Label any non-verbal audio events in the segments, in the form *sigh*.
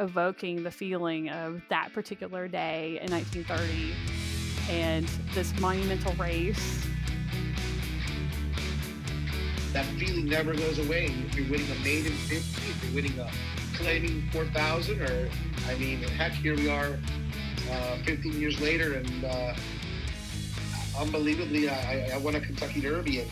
evoking the feeling of that particular day in 1930 and this monumental race. That feeling never goes away. If you're winning a maiden 50, if you're winning a claiming 4,000, or I mean, heck, here we are uh, 15 years later, and uh, unbelievably, I, I won a Kentucky Derby. And...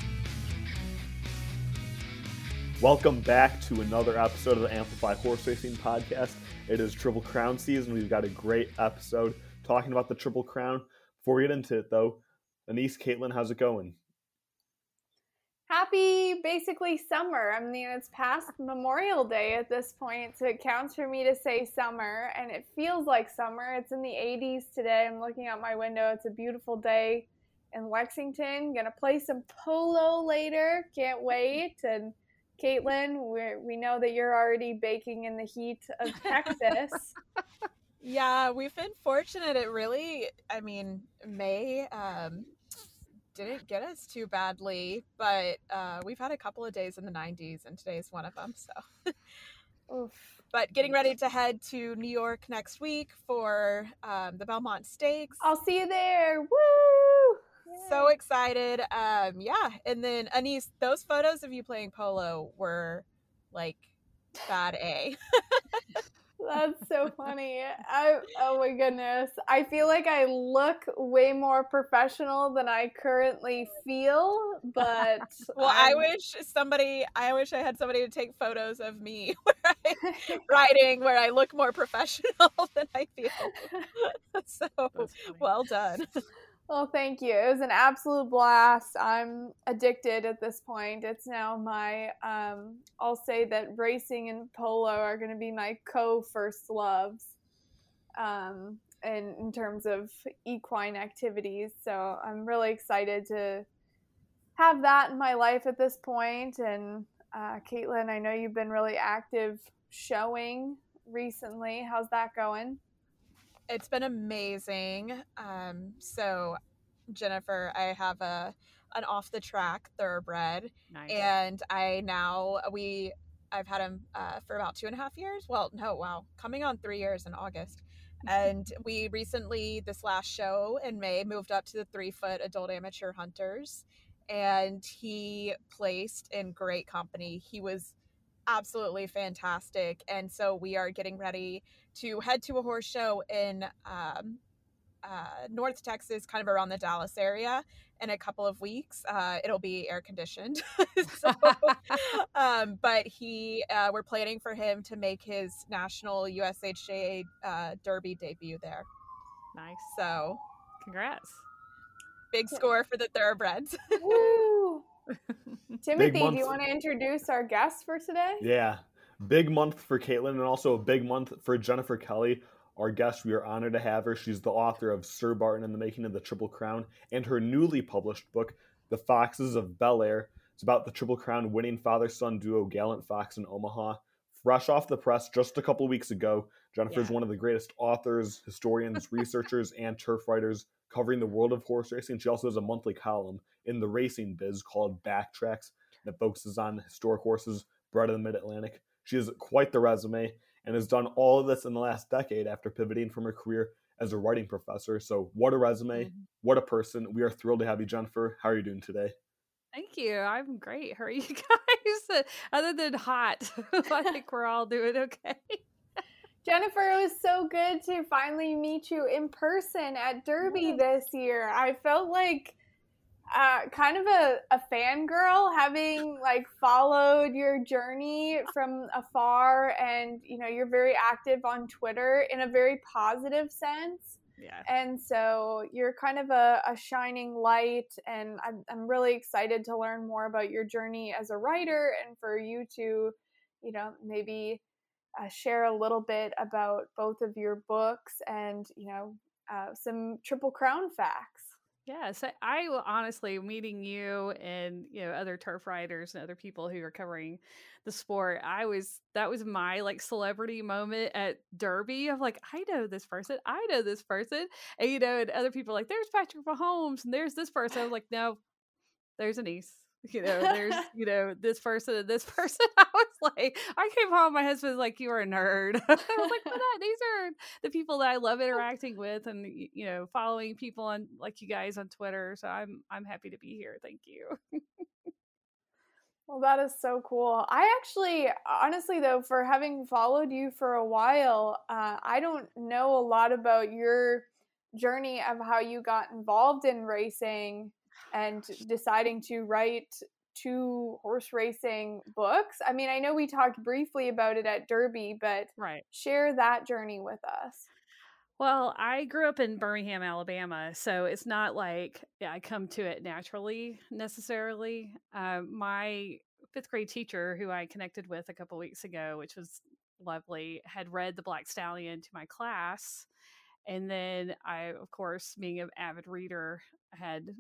Welcome back to another episode of the Amplify Horse Racing Podcast. It is Triple Crown season. We've got a great episode talking about the Triple Crown. Before we get into it, though, Anise, Caitlin, how's it going? happy basically summer. I mean, it's past Memorial Day at this point, so it counts for me to say summer, and it feels like summer. It's in the 80s today. I'm looking out my window. It's a beautiful day in Lexington. Gonna play some polo later. Can't wait. And Caitlin, we we know that you're already baking in the heat of Texas. *laughs* yeah, we've been fortunate. It really, I mean, May. Um, didn't get us too badly, but uh, we've had a couple of days in the 90s, and today's one of them. So, Oof. but getting ready to head to New York next week for um, the Belmont Stakes. I'll see you there. Woo! So excited. Um, yeah, and then Anise, those photos of you playing polo were like bad A. *laughs* That's so funny. I oh my goodness. I feel like I look way more professional than I currently feel, but *laughs* well, I'm... i wish somebody I wish I had somebody to take photos of me *laughs* where I, riding where I look more professional than I feel. so, well done. Well, thank you. It was an absolute blast. I'm addicted at this point. It's now my, um, I'll say that racing and polo are going to be my co first loves um, in, in terms of equine activities. So I'm really excited to have that in my life at this point. And uh, Caitlin, I know you've been really active showing recently. How's that going? It's been amazing. Um, so Jennifer, I have a an off the track thoroughbred, nice. and I now we I've had him uh, for about two and a half years. Well, no, wow, coming on three years in August. *laughs* and we recently, this last show in May, moved up to the three foot adult amateur hunters, and he placed in great company. He was absolutely fantastic. And so we are getting ready to head to a horse show in um, uh, North Texas, kind of around the Dallas area, in a couple of weeks. Uh, it'll be air conditioned. *laughs* so, *laughs* um, but he, uh, we're planning for him to make his national USHA uh, Derby debut there. Nice. So, congrats. Big score for the thoroughbreds. *laughs* Woo! *laughs* Timothy, do you want to introduce our guest for today? Yeah. Big month for Caitlin and also a big month for Jennifer Kelly. Our guest, we are honored to have her. She's the author of Sir Barton and the Making of the Triple Crown and her newly published book, The Foxes of Belair. It's about the Triple Crown winning father son duo Gallant Fox and Omaha. Fresh off the press just a couple weeks ago, Jennifer is yeah. one of the greatest authors, historians, researchers, and turf writers covering the world of horse racing. She also has a monthly column in the racing biz called Backtracks that focuses on historic horses bred in the Mid Atlantic. She has quite the resume and has done all of this in the last decade after pivoting from her career as a writing professor. So, what a resume! Mm-hmm. What a person! We are thrilled to have you, Jennifer. How are you doing today? Thank you. I'm great. How are you *laughs* guys? Other than hot, *laughs* I think we're all doing okay. Jennifer, it was so good to finally meet you in person at Derby this year. I felt like uh, kind of a, a fangirl having like followed your journey from afar and you know you're very active on twitter in a very positive sense. Yeah. And so you're kind of a, a shining light and I'm, I'm really excited to learn more about your journey as a writer and for you to you know maybe uh, share a little bit about both of your books and you know uh, some triple crown facts yeah, so I will honestly meeting you and you know other turf writers and other people who are covering the sport. I was that was my like celebrity moment at Derby. of like, I know this person, I know this person, and you know, and other people like, there's Patrick Mahomes and there's this person. I was like, no, there's a Anise. You know, there's, *laughs* you know, this person and this *laughs* person. I was like, I came home, my husband's like, you are a nerd. *laughs* I was like, but these are the people that I love interacting with and, you know, following people on like you guys on Twitter. So I'm, I'm happy to be here. Thank you. Well, that is so cool. I actually, honestly, though, for having followed you for a while, uh, I don't know a lot about your journey of how you got involved in racing and deciding to write two horse racing books. I mean, I know we talked briefly about it at Derby, but right. share that journey with us. Well, I grew up in Birmingham, Alabama, so it's not like yeah, I come to it naturally necessarily. Uh, my fifth grade teacher, who I connected with a couple weeks ago, which was lovely, had read The Black Stallion to my class. And then I, of course, being an avid reader, had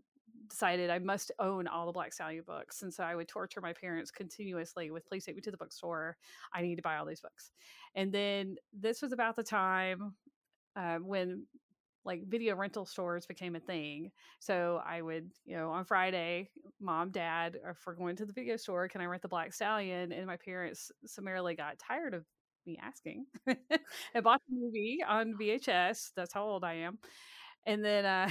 decided I must own all the Black Stallion books. And so I would torture my parents continuously with please take me to the bookstore. I need to buy all these books. And then this was about the time uh, when like video rental stores became a thing. So I would, you know, on Friday, mom, dad, if we're going to the video store, can I rent the Black Stallion? And my parents summarily got tired of me asking *laughs* and bought the movie on VHS. That's how old I am. And then uh,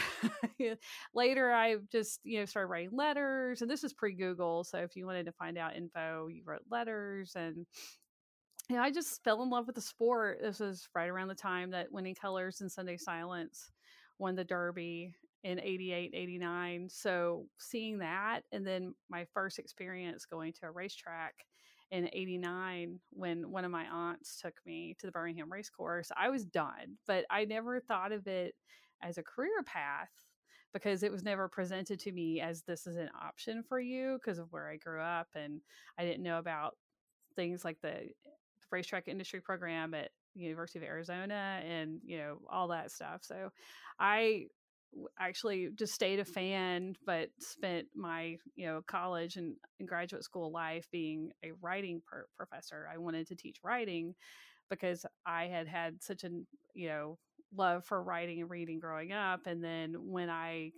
*laughs* later, I just you know started writing letters, and this is pre Google. So if you wanted to find out info, you wrote letters, and yeah, I just fell in love with the sport. This was right around the time that Winning Colors and Sunday Silence won the Derby in 88, 89. So seeing that, and then my first experience going to a racetrack in 89 when one of my aunts took me to the Birmingham race course, I was done. But I never thought of it as a career path because it was never presented to me as this is an option for you because of where I grew up and I didn't know about things like the racetrack industry program at University of Arizona and you know all that stuff. So I actually just stayed a fan but spent my you know college and, and graduate school life being a writing professor i wanted to teach writing because i had had such a you know love for writing and reading growing up and then when i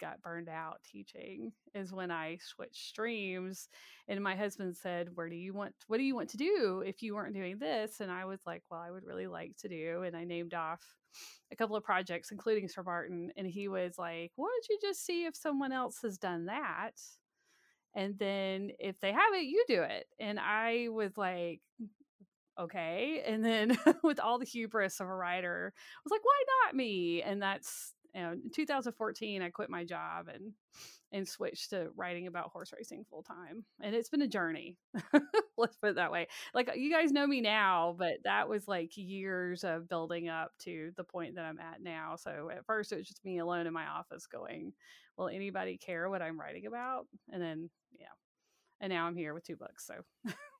got burned out teaching is when I switched streams. And my husband said, Where do you want, what do you want to do if you weren't doing this? And I was like, Well, I would really like to do. And I named off a couple of projects, including Sir Barton. And he was like, Why don't you just see if someone else has done that? And then if they haven't, you do it. And I was like, okay. And then *laughs* with all the hubris of a writer, I was like, why not me? And that's you know, in 2014, I quit my job and and switched to writing about horse racing full time. And it's been a journey. *laughs* Let's put it that way. Like uh, you guys know me now, but that was like years of building up to the point that I'm at now. So at first it was just me alone in my office going, Will anybody care what I'm writing about? And then yeah. And now I'm here with two books. So *laughs*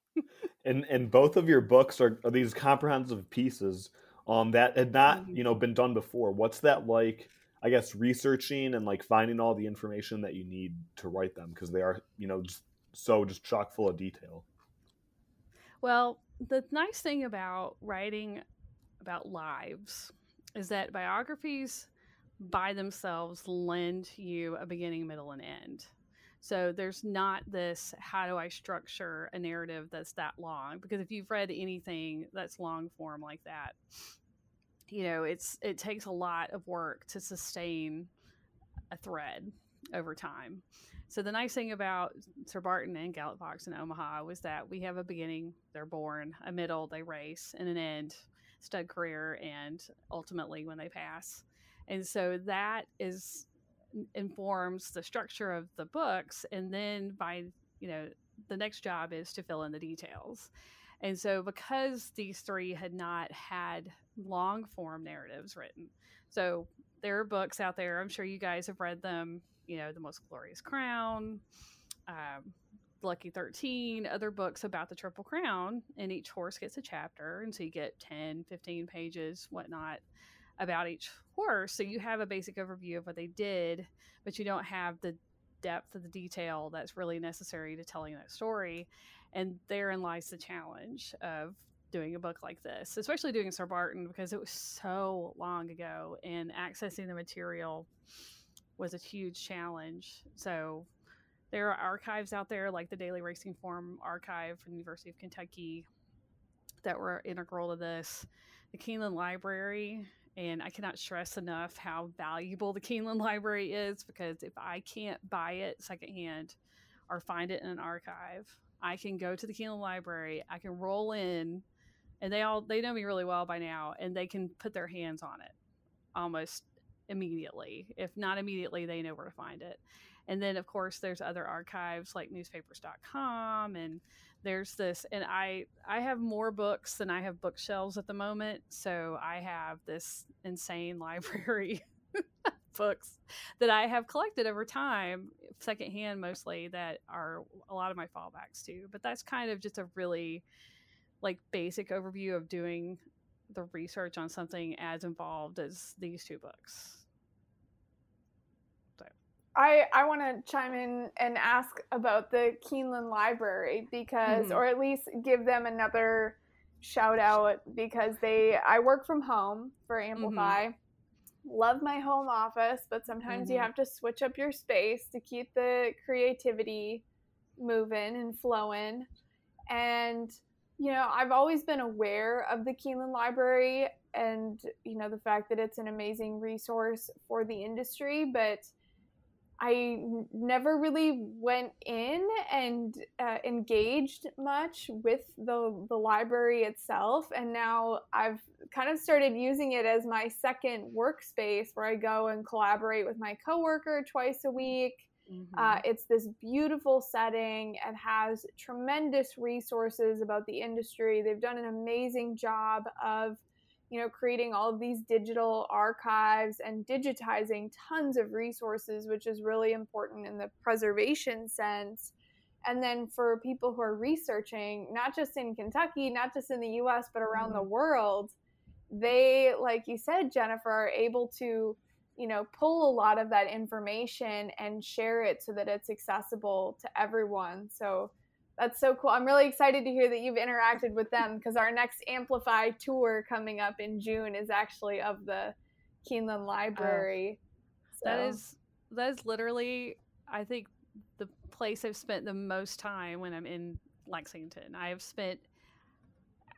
and and both of your books are, are these comprehensive pieces um that had not, mm-hmm. you know, been done before. What's that like? I guess researching and like finding all the information that you need to write them because they are, you know, just so just chock full of detail. Well, the nice thing about writing about lives is that biographies by themselves lend you a beginning, middle, and end. So there's not this how do I structure a narrative that's that long? Because if you've read anything that's long form like that, you know it's it takes a lot of work to sustain a thread over time so the nice thing about sir barton and Gallant Fox in omaha was that we have a beginning they're born a middle they race and an end stud career and ultimately when they pass and so that is informs the structure of the books and then by you know the next job is to fill in the details and so, because these three had not had long form narratives written, so there are books out there. I'm sure you guys have read them. You know, The Most Glorious Crown, um, Lucky 13, other books about the Triple Crown, and each horse gets a chapter. And so you get 10, 15 pages, whatnot, about each horse. So you have a basic overview of what they did, but you don't have the depth of the detail that's really necessary to telling that story. And therein lies the challenge of doing a book like this, especially doing Sir Barton because it was so long ago and accessing the material was a huge challenge. So there are archives out there like the Daily Racing Form archive from the University of Kentucky that were integral to this. The Keeneland Library, and I cannot stress enough how valuable the Keeneland *laughs* Library is because if I can't buy it secondhand or find it in an archive, I can go to the Keeneland Library, I can roll in, and they all they know me really well by now, and they can put their hands on it almost immediately. If not immediately, they know where to find it. And then of course there's other archives like newspapers.com and there's this and I I have more books than I have bookshelves at the moment, so I have this insane *laughs* library books that I have collected over time, secondhand mostly, that are a lot of my fallbacks too. But that's kind of just a really like basic overview of doing the research on something as involved as these two books. I, I want to chime in and ask about the Keeneland Library because, mm-hmm. or at least give them another shout out because they, I work from home for Amplify. Mm-hmm. Love my home office, but sometimes mm-hmm. you have to switch up your space to keep the creativity moving and flowing. And, you know, I've always been aware of the Keeneland Library and, you know, the fact that it's an amazing resource for the industry, but I never really went in and uh, engaged much with the the library itself, and now I've kind of started using it as my second workspace where I go and collaborate with my coworker twice a week. Mm-hmm. Uh, it's this beautiful setting and has tremendous resources about the industry. They've done an amazing job of you know, creating all of these digital archives and digitizing tons of resources, which is really important in the preservation sense. And then for people who are researching, not just in Kentucky, not just in the US, but around mm-hmm. the world, they, like you said, Jennifer, are able to, you know, pull a lot of that information and share it so that it's accessible to everyone. So, that's so cool. I'm really excited to hear that you've interacted with them because our next Amplify tour coming up in June is actually of the Keeneland. Library. So. That is that is literally I think the place I've spent the most time when I'm in Lexington. I have spent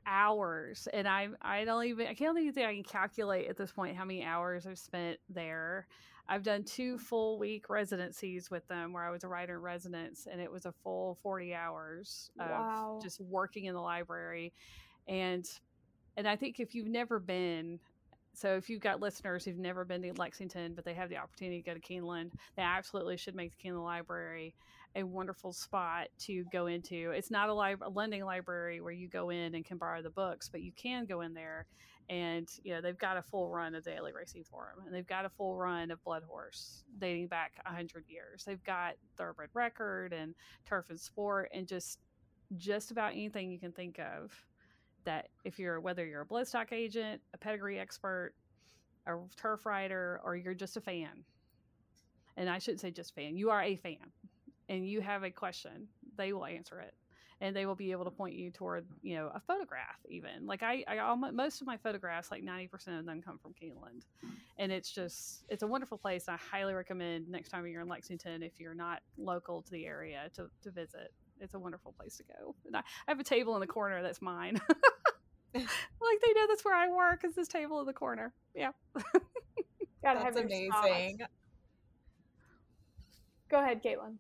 hours and I I don't even I can't even think I can calculate at this point how many hours I've spent there. I've done two full week residencies with them where I was a writer in residence and it was a full 40 hours wow. of just working in the library. And and I think if you've never been so if you've got listeners who've never been to Lexington but they have the opportunity to go to Keeneland, they absolutely should make the Keeneland Library a wonderful spot to go into. It's not a, li- a lending library where you go in and can borrow the books, but you can go in there and you know they've got a full run of daily racing form and they've got a full run of blood horse dating back 100 years. They've got thoroughbred record and turf and sport and just just about anything you can think of that if you're whether you're a bloodstock agent a pedigree expert a turf writer or you're just a fan. And i shouldn't say just fan you are a fan and you have a question they will answer it. And they will be able to point you toward you know a photograph even. Like i, I almost, most of my photographs like 90% of them come from keeneland. And it's just it's a wonderful place. I highly recommend next time you're in lexington if you're not local to the area to, to visit. It's a wonderful place to go. And I, I have a table in the corner that's mine. *laughs* Like they know that's where i work is this table in the corner. Yeah. *laughs* Gotta that's have amazing. go ahead caitlin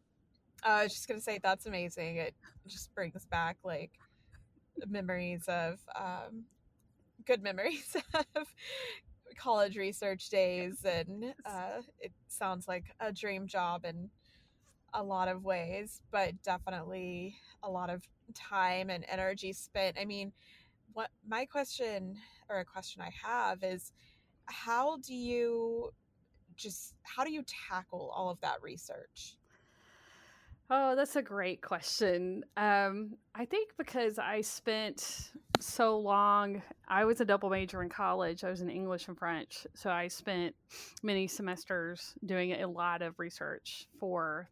I was just gonna say that's amazing. It just brings back like memories of um, good memories *laughs* of college research days, and uh, it sounds like a dream job in a lot of ways, but definitely a lot of time and energy spent. I mean, what my question or a question I have is, how do you just how do you tackle all of that research? Oh, that's a great question. Um, I think because I spent so long, I was a double major in college. I was in English and French. So I spent many semesters doing a lot of research for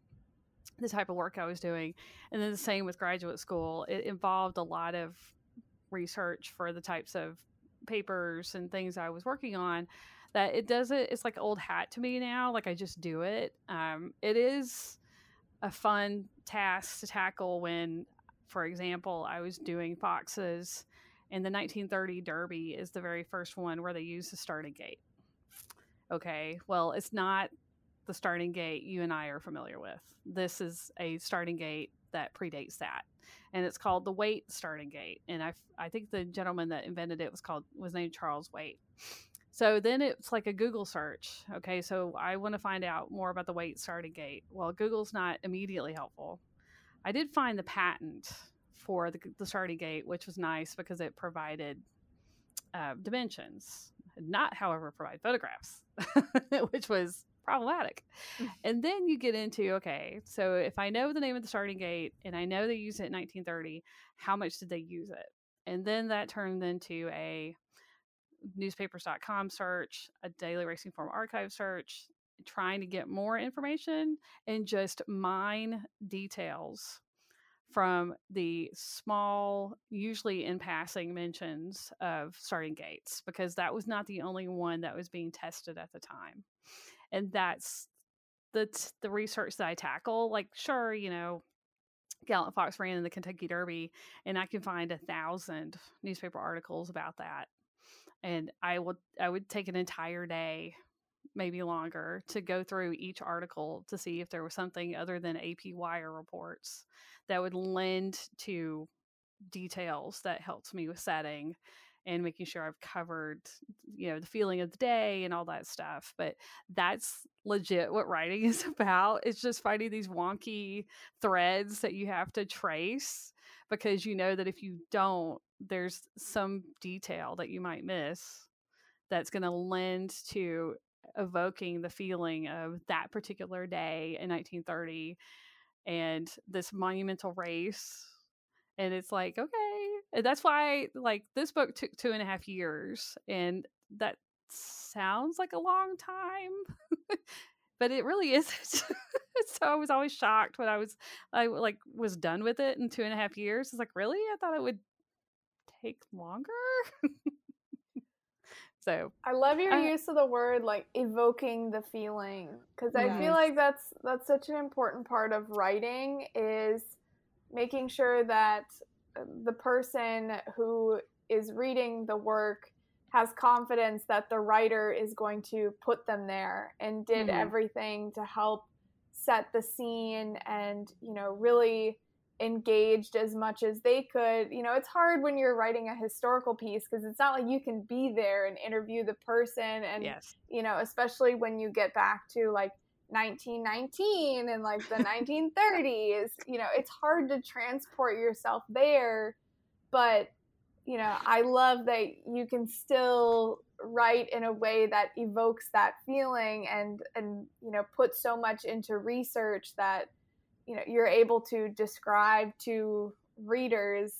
the type of work I was doing. And then the same with graduate school. It involved a lot of research for the types of papers and things I was working on that it doesn't, it's like old hat to me now. Like I just do it. Um, it is a fun task to tackle when, for example, I was doing foxes, and the 1930 Derby is the very first one where they use the starting gate. Okay, well, it's not the starting gate you and I are familiar with. This is a starting gate that predates that, and it's called the Waite starting gate. And I, I think the gentleman that invented it was called was named Charles Waite. So then it's like a Google search. Okay, so I want to find out more about the Waite starting gate. Well, Google's not immediately helpful. I did find the patent for the, the starting gate, which was nice because it provided uh, dimensions, not, however, provide photographs, *laughs* which was problematic. Mm. and then you get into okay, so if I know the name of the starting gate and I know they used it in 1930, how much did they use it? And then that turned into a newspapers.com search, a daily racing form archive search, trying to get more information and just mine details from the small, usually in passing mentions of starting gates, because that was not the only one that was being tested at the time. And that's the, the research that I tackle. Like, sure, you know, Gallant Fox ran in the Kentucky Derby, and I can find a thousand newspaper articles about that and I would I would take an entire day, maybe longer, to go through each article to see if there was something other than AP wire reports that would lend to details that helps me with setting and making sure I've covered, you know, the feeling of the day and all that stuff. But that's legit what writing *laughs* is about. It's just finding these wonky threads that you have to trace because you know that if you don't, there's some detail that you might miss that's going to lend to evoking the feeling of that particular day in 1930 and this monumental race and it's like okay that's why like this book took two and a half years and that sounds like a long time *laughs* but it really isn't. *laughs* So i was always shocked when i was i like was done with it in two and a half years. It's like really? I thought it would take longer. *laughs* so I love your use of the word like evoking the feeling because yes. I feel like that's that's such an important part of writing is making sure that uh, the person who is reading the work has confidence that the writer is going to put them there and did mm-hmm. everything to help set the scene and you know really engaged as much as they could. You know, it's hard when you're writing a historical piece because it's not like you can be there and interview the person. And, yes. you know, especially when you get back to like 1919 and like the *laughs* 1930s, you know, it's hard to transport yourself there. But, you know, I love that you can still write in a way that evokes that feeling and and you know put so much into research that you know you're able to describe to readers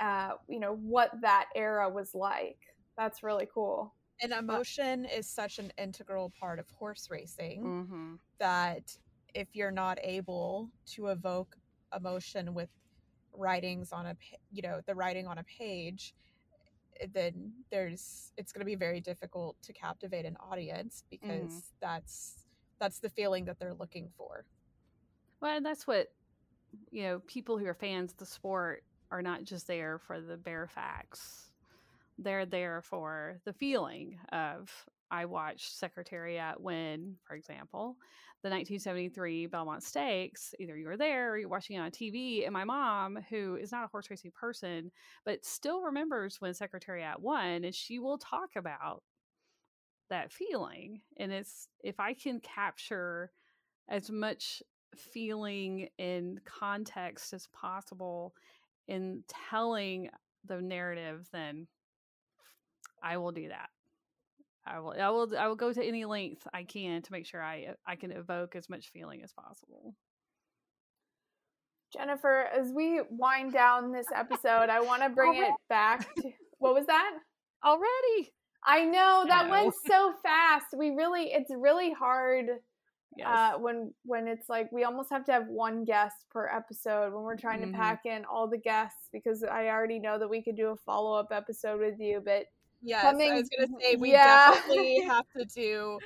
uh, you know what that era was like that's really cool and emotion is such an integral part of horse racing mm-hmm. that if you're not able to evoke emotion with writings on a you know the writing on a page then there's it's going to be very difficult to captivate an audience because mm-hmm. that's that's the feeling that they're looking for well, that's what you know. People who are fans of the sport are not just there for the bare facts; they're there for the feeling of. I watched Secretariat win, for example, the 1973 Belmont Stakes. Either you were there or you're watching it on TV. And my mom, who is not a horse racing person, but still remembers when Secretariat won, and she will talk about that feeling. And it's if I can capture as much feeling and context as possible in telling the narrative, then I will do that. I will I will I will go to any length I can to make sure I I can evoke as much feeling as possible. Jennifer, as we wind down this episode, I want to *laughs* bring Already? it back to what was that? Already. I know that no. went so fast. We really it's really hard Yes. Uh, when when it's like we almost have to have one guest per episode when we're trying mm-hmm. to pack in all the guests because I already know that we could do a follow up episode with you, but yes, coming, I was gonna say we yeah. definitely have to do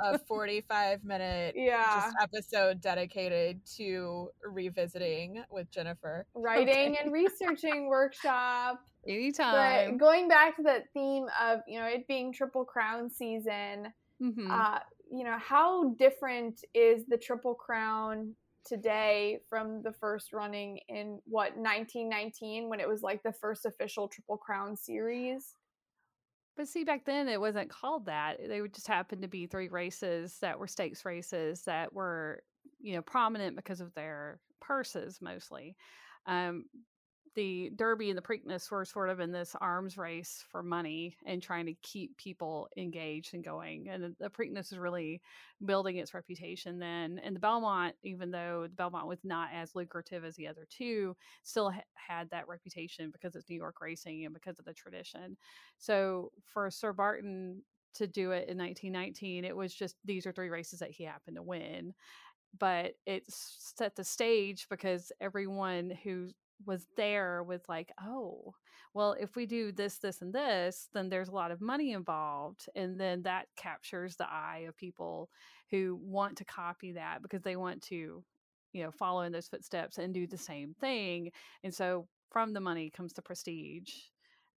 a *laughs* 45 minute yeah. episode dedicated to revisiting with Jennifer. Writing okay. and *laughs* researching workshop. Anytime. But going back to that theme of, you know, it being Triple Crown season, mm-hmm. uh, you know, how different is the Triple Crown today from the first running in what 1919 when it was like the first official Triple Crown series? But see, back then it wasn't called that. They would just happen to be three races that were stakes races that were, you know, prominent because of their purses mostly. Um, the Derby and the Preakness were sort of in this arms race for money and trying to keep people engaged and going. And the Preakness is really building its reputation then. And the Belmont, even though the Belmont was not as lucrative as the other two, still ha- had that reputation because it's New York racing and because of the tradition. So for Sir Barton to do it in 1919, it was just these are three races that he happened to win but it set the stage because everyone who was there with like oh well if we do this this and this then there's a lot of money involved and then that captures the eye of people who want to copy that because they want to you know follow in those footsteps and do the same thing and so from the money comes the prestige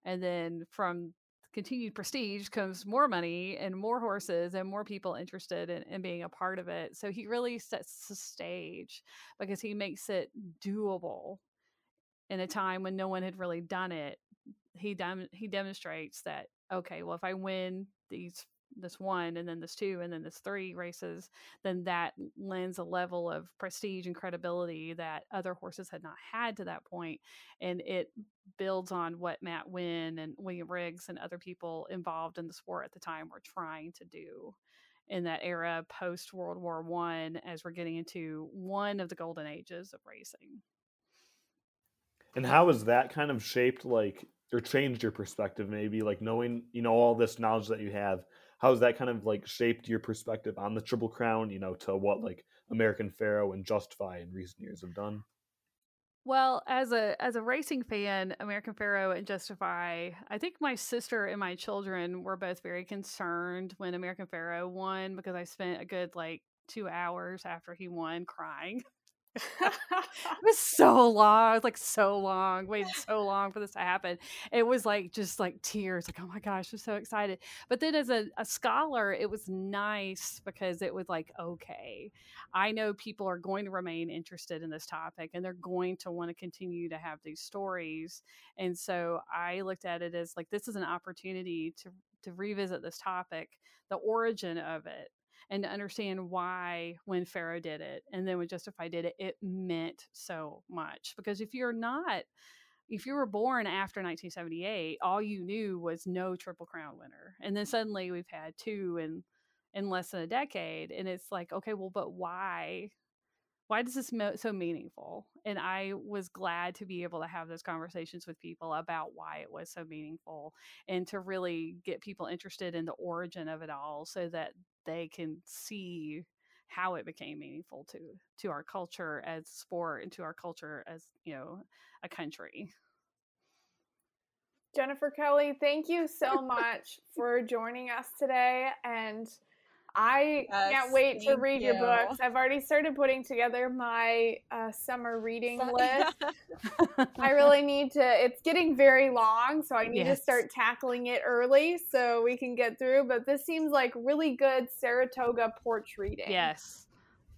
and then from continued prestige comes more money and more horses and more people interested in, in, being a part of it. So he really sets the stage because he makes it doable in a time when no one had really done it he dem- he demonstrates that okay well if i win these this one and then this two and then this three races then that lends a level of prestige and credibility that other horses had not had to that point and it builds on what matt winn and william riggs and other people involved in the sport at the time were trying to do in that era post world war one as we're getting into one of the golden ages of racing and how has that kind of shaped like or changed your perspective maybe like knowing, you know, all this knowledge that you have? How has that kind of like shaped your perspective on the Triple Crown, you know, to what like American Pharoah and Justify in recent years have done? Well, as a as a racing fan, American Pharoah and Justify, I think my sister and my children were both very concerned when American Pharoah won because I spent a good like two hours after he won crying. *laughs* it was so long. It was like so long, waited so long for this to happen. It was like just like tears, like, oh my gosh, I'm so excited. But then as a, a scholar, it was nice because it was like, okay, I know people are going to remain interested in this topic and they're going to want to continue to have these stories. And so I looked at it as like this is an opportunity to to revisit this topic, the origin of it, and to understand why when Pharoah did it and then when Justify did it, it meant so much. Because if you're not, if you were born after 1978, all you knew was no Triple Crown winner. And then suddenly we've had two in in less than a decade. And it's like, okay, well, but why? Why does this mo- so meaningful? And i was glad to be able to have those conversations with people about why it was so meaningful and to really get people interested in the origin of it all so that they can see how it became meaningful to to our culture as sport and to our culture as you know a country. Jennifer kelly thank you so *laughs* much for joining us today and I yes, can't wait to read you. your books. I've already started putting together my uh, summer reading list. *laughs* I really need to, it's getting very long, so I need yes. to start tackling it early so we can get through. But this seems like really good Saratoga porch reading. Yes.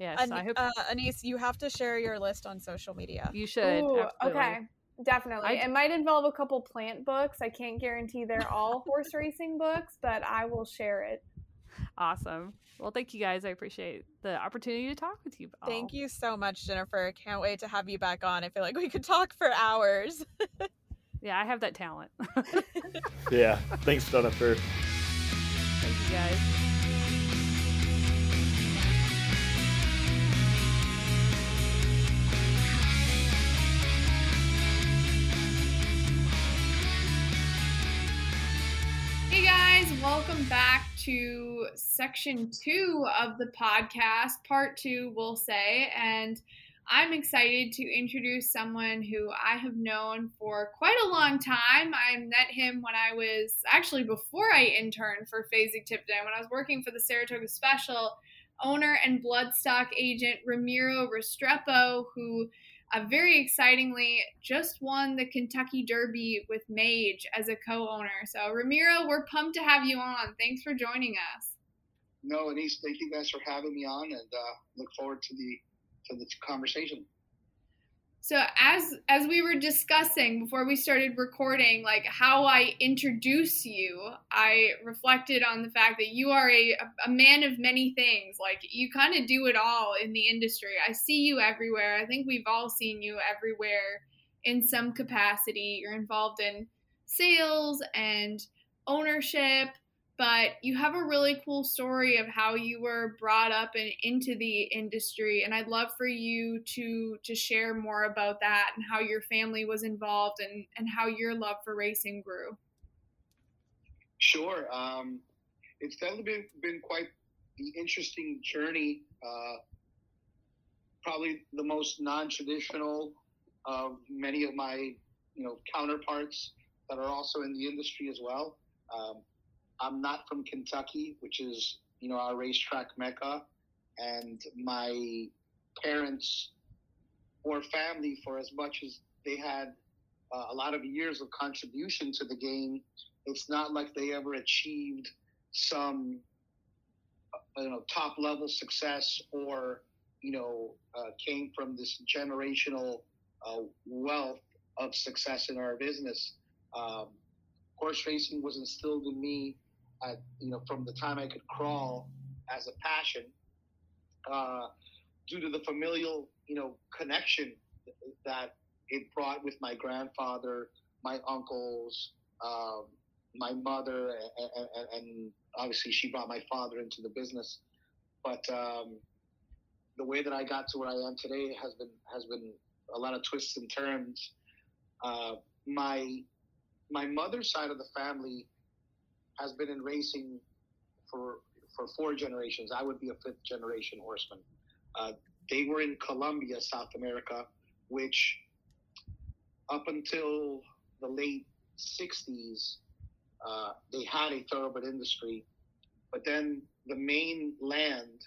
Yes. An- I hope. Uh, Anise, you have to share your list on social media. You should. Ooh, okay. Definitely. I, it might involve a couple plant books. I can't guarantee they're all horse racing books, but I will share it. Awesome. Well, thank you guys. I appreciate the opportunity to talk with you. All. Thank you so much, Jennifer. Can't wait to have you back on. I feel like we could talk for hours. *laughs* yeah, I have that talent. *laughs* yeah. Thanks, Jennifer. Thank you guys. Hey guys. welcome back to section two of the podcast, part two, we'll say. And I'm excited to introduce someone who I have known for quite a long time. I met him when I was actually before I interned for Fasig-Tipton, when I was working for the Saratoga Special, owner and bloodstock agent Ramiro Restrepo, who uh, very excitingly just won the Kentucky Derby with Mage as a co owner. So, Ramiro, we're pumped to have you on. Thanks for joining us. No, Anise, thank you guys for having me on and uh, look forward to the to the conversation. So as as we were discussing before we started recording, like how I introduce you, I reflected on the fact that you are a a man of many things. Like you kind of do it all in the industry. I see you everywhere. I think we've all seen you everywhere in some capacity. You're involved in sales and ownership but you have a really cool story of how you were brought up and into the industry and i'd love for you to to share more about that and how your family was involved and and how your love for racing grew. Sure um, it's definitely been, been quite the interesting journey uh, probably the most non-traditional of many of my you know counterparts that are also in the industry as well. Um, I'm not from Kentucky, which is you know our racetrack mecca, and my parents or family, for as much as they had uh, a lot of years of contribution to the game, it's not like they ever achieved some uh, you know top level success or you know uh, came from this generational uh, wealth of success in our business. Um, horse racing was instilled in me I, you know, from the time I could crawl as a passion, uh, due to the familial, you know, connection that it brought with my grandfather, my uncles, um, my mother, and, and, obviously she brought my father into the business. But um, the way that I got to where I am today has been has been a lot of twists and turns. Uh, my my mother's side of the family has been in racing for for four generations. I would be a fifth generation horseman. Uh, they were in Colombia, South America, which up until the late 60s, uh, they had a thoroughbred industry. But then the main land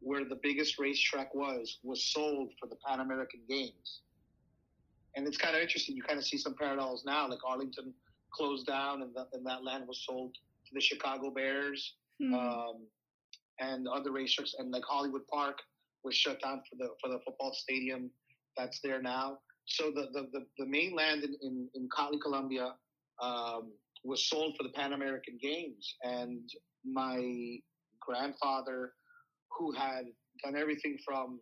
where the biggest racetrack was, was sold for the Pan American Games. And it's kind of interesting. You kind of see some parallels now, like Arlington closed down and, the, and that land was sold to the Chicago Bears mm-hmm. um, and other racetracks. And like Hollywood Park was shut down for the for the football stadium that's there now. So the the, the, the main land in, in, in Cali, Colombia um, was sold for the Pan American Games. And my grandfather, who had done everything from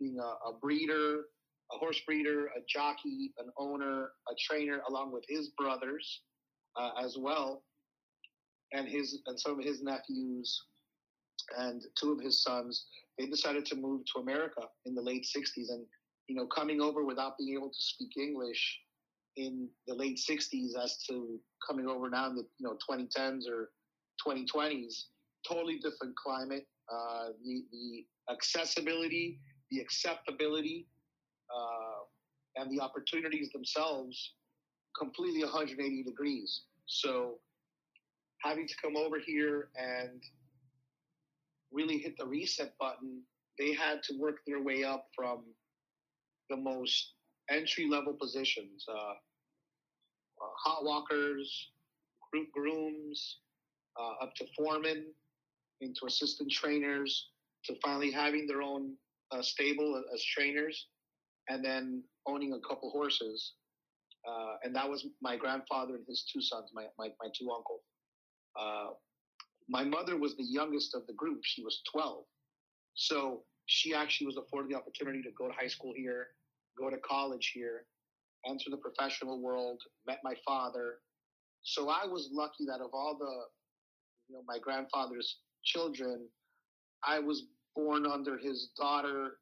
being a, a breeder, a horse breeder, a jockey, an owner, a trainer, along with his brothers uh, as well, and his and some of his nephews and two of his sons. They decided to move to America in the late '60s, and you know, coming over without being able to speak English in the late '60s, as to coming over now in the you know 2010s or 2020s, totally different climate. Uh, the the accessibility, the acceptability uh, and the opportunities themselves completely 180 degrees. So having to come over here and really hit the reset button, they had to work their way up from the most entry level positions, uh, uh, hot walkers, group grooms, uh, up to foremen, into assistant trainers, to finally having their own uh, stable as trainers and then owning a couple horses. Uh, and that was my grandfather and his two sons, my, my, my two uncles. Uh, my mother was the youngest of the group. She was 12. So she actually was afforded the opportunity to go to high school here, go to college here, enter the professional world, met my father. So I was lucky that of all the, you know, my grandfather's children, I was born under his daughter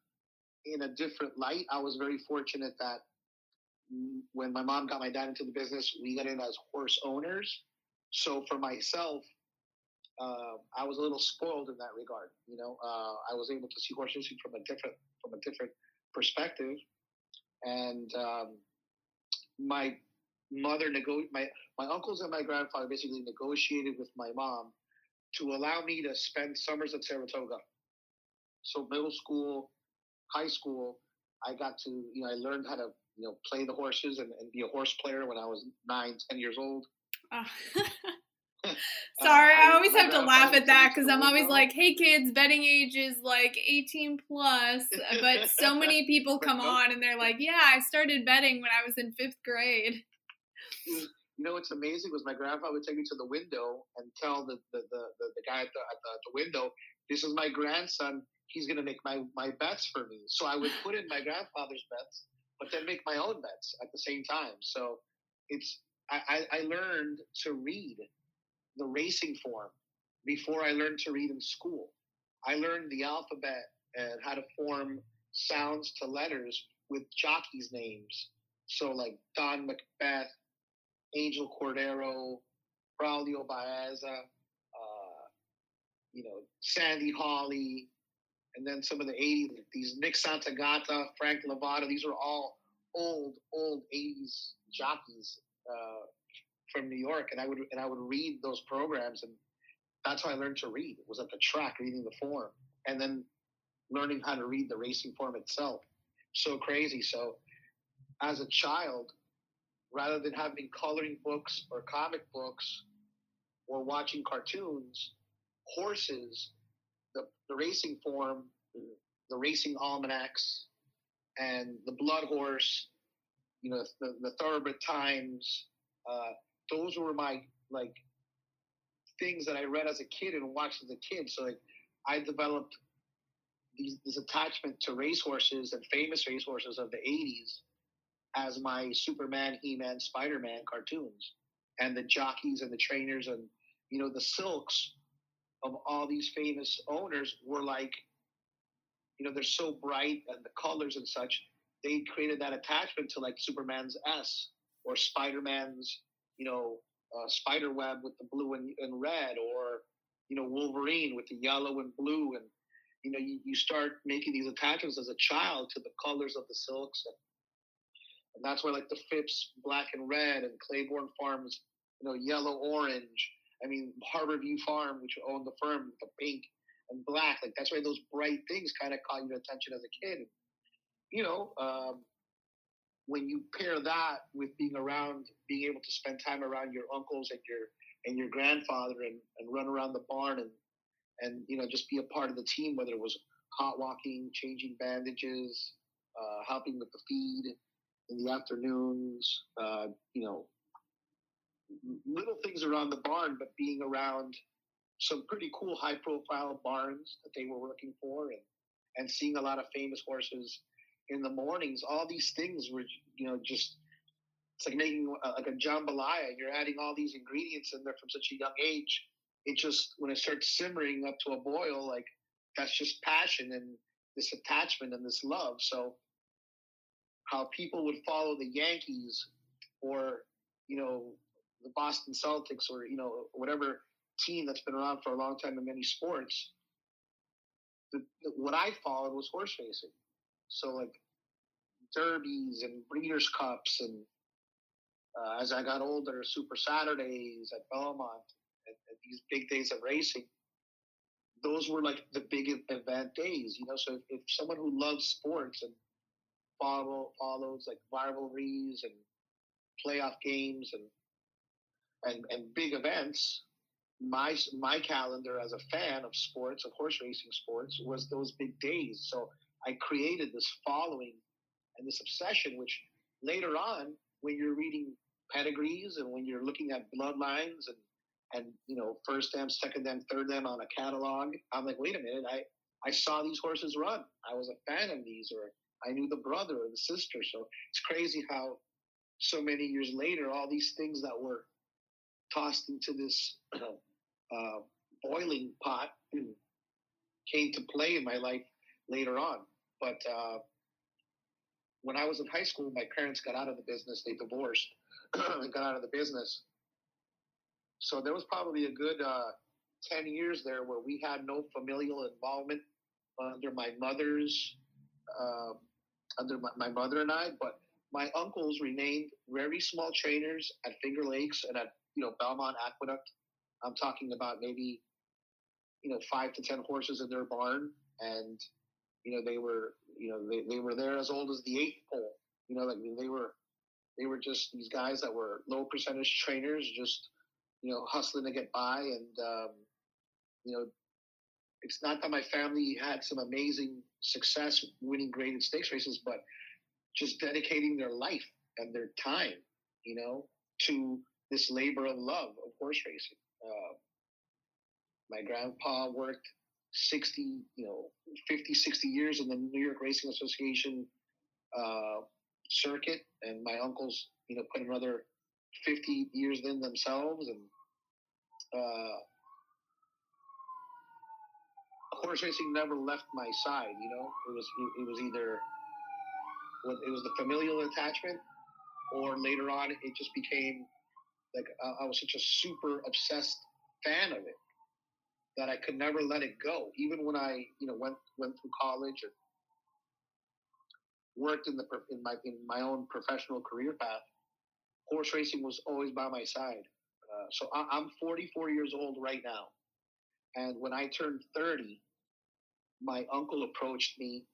in a different light. I was very fortunate that when my mom got my dad into the business, we got in as horse owners. So for myself, uh, I was a little spoiled in that regard. You know, uh, I was able to see horse racing from a different from a different perspective. And um, my mother nego- my my uncles and my grandfather basically negotiated with my mom to allow me to spend summers at Saratoga. So middle school, high school, I got to you know I learned how to you know play the horses and, and be a horse player when I was nine, ten years old. Oh. *laughs* Sorry, uh, I, I always have to laugh at that because I'm always like, "Hey, kids, betting age is like 18 plus," *laughs* but so many people come on and they're like, "Yeah, I started betting when I was in fifth grade." You know what's amazing was my grandfather would take me to the window and tell the the, the, the, the guy at the, at the, the window, "This is my grandson. He's going to make my my bets for me." So I would put in my grandfather's bets, but then make my own bets at the same time. So it's I, I learned to read the racing form before I learned to read in school. I learned the alphabet and how to form sounds to letters with jockeys' names. So like Don Macbeth, Angel Cordero, Braulio Baeza, uh, you know, Sandy Hawley, and then some of the 80s, these Nick Santagata, Frank Lovato, these are all old, old 80s jockeys uh, from New York, and I would and I would read those programs, and that's how I learned to read. It was at the track, reading the form, and then learning how to read the racing form itself. So crazy. So as a child, rather than having coloring books or comic books or watching cartoons, horses, the, the racing form, the racing almanacs, and the blood horse, you know, the, the thoroughbred times, uh, those were my like things that I read as a kid and watched as a kid. So like I developed these, this attachment to racehorses and famous racehorses of the 80s as my Superman, He-Man, Spider-Man cartoons and the jockeys and the trainers and you know the silks of all these famous owners were like you know they're so bright and the colors and such they created that attachment to like Superman's S or Spider-Man's you know, uh, spider web with the blue and, and red, or you know, Wolverine with the yellow and blue, and you know, you, you start making these attachments as a child to the colors of the silks, and, and that's where like the Phipps black and red, and Claiborne Farms, you know, yellow orange. I mean, Harborview Farm, which owned Affirmed, the pink and black, like that's why those bright things kind of caught your attention as a kid. You know, um, when you pair that with being around, being able to spend time around your uncles and your and your grandfather and, and run around the barn and and you know just be a part of the team, whether it was hot walking, changing bandages, uh, helping with the feed in the afternoons, uh, you know, little things around the barn, but being around some pretty cool high profile barns that they were working for and, and seeing a lot of famous horses in the mornings. All these things were, you know, just it's like making a, like a jambalaya. You're adding all these ingredients in there from such a young age. It just when it starts simmering up to a boil, like that's just passion and this attachment and this love. So how people would follow the Yankees or you know the Boston Celtics or you know whatever team that's been around for a long time in many sports. The, the, what I followed was horse racing. So like derbies and breeders' cups, and uh, as I got older, Super Saturdays at Belmont, and, and, these big days of racing. Those were like the big event days, you know. So if, if someone who loves sports and follow follows like rivalries and playoff games and and and big events, my my calendar as a fan of sports, of horse racing sports, was those big days. So I created this following and this obsession, which later on, when you're reading pedigrees and when you're looking at bloodlines and and you know first dam, second dam, third dam on a catalog, I'm like, wait a minute, I I saw these horses run. I was a fan of these, or I knew the brother or the sister. So it's crazy how so many years later, all these things that were tossed into this *clears throat* uh, boiling pot came to play in my life later on. But uh, when I was in high school, my parents got out of the business. They divorced *clears throat* and got out of the business. So there was probably a good uh, 10 years there where we had no familial involvement under my mother's uh, under my, my mother and I, but my uncles remained very small trainers at Finger Lakes and at you know Belmont Aqueduct. I'm talking about maybe you know five to ten horses in their barn, and you know they were you know they, they were there as old as the eighth pole. You know, like they were they were just these guys that were low percentage trainers, just you know hustling to get by, and um, you know it's not that my family had some amazing success winning graded stakes races, but just dedicating their life and their time, you know, to this labor of love of horse racing. Uh, my grandpa worked 60, you know, 50, 60 years in the New York Racing Association uh, circuit, and my uncles, you know, put another 50 years in themselves. And uh, horse racing never left my side. You know, it was it, was either it was the familial attachment, or later on it just became like uh, I was such a super obsessed fan of it that I could never let it go. Even when I you know went went through college and worked in the in my in my own professional career path, horse racing was always by my side. Uh, so I, I'm 44 years old right now, and when I turned 30, my uncle approached me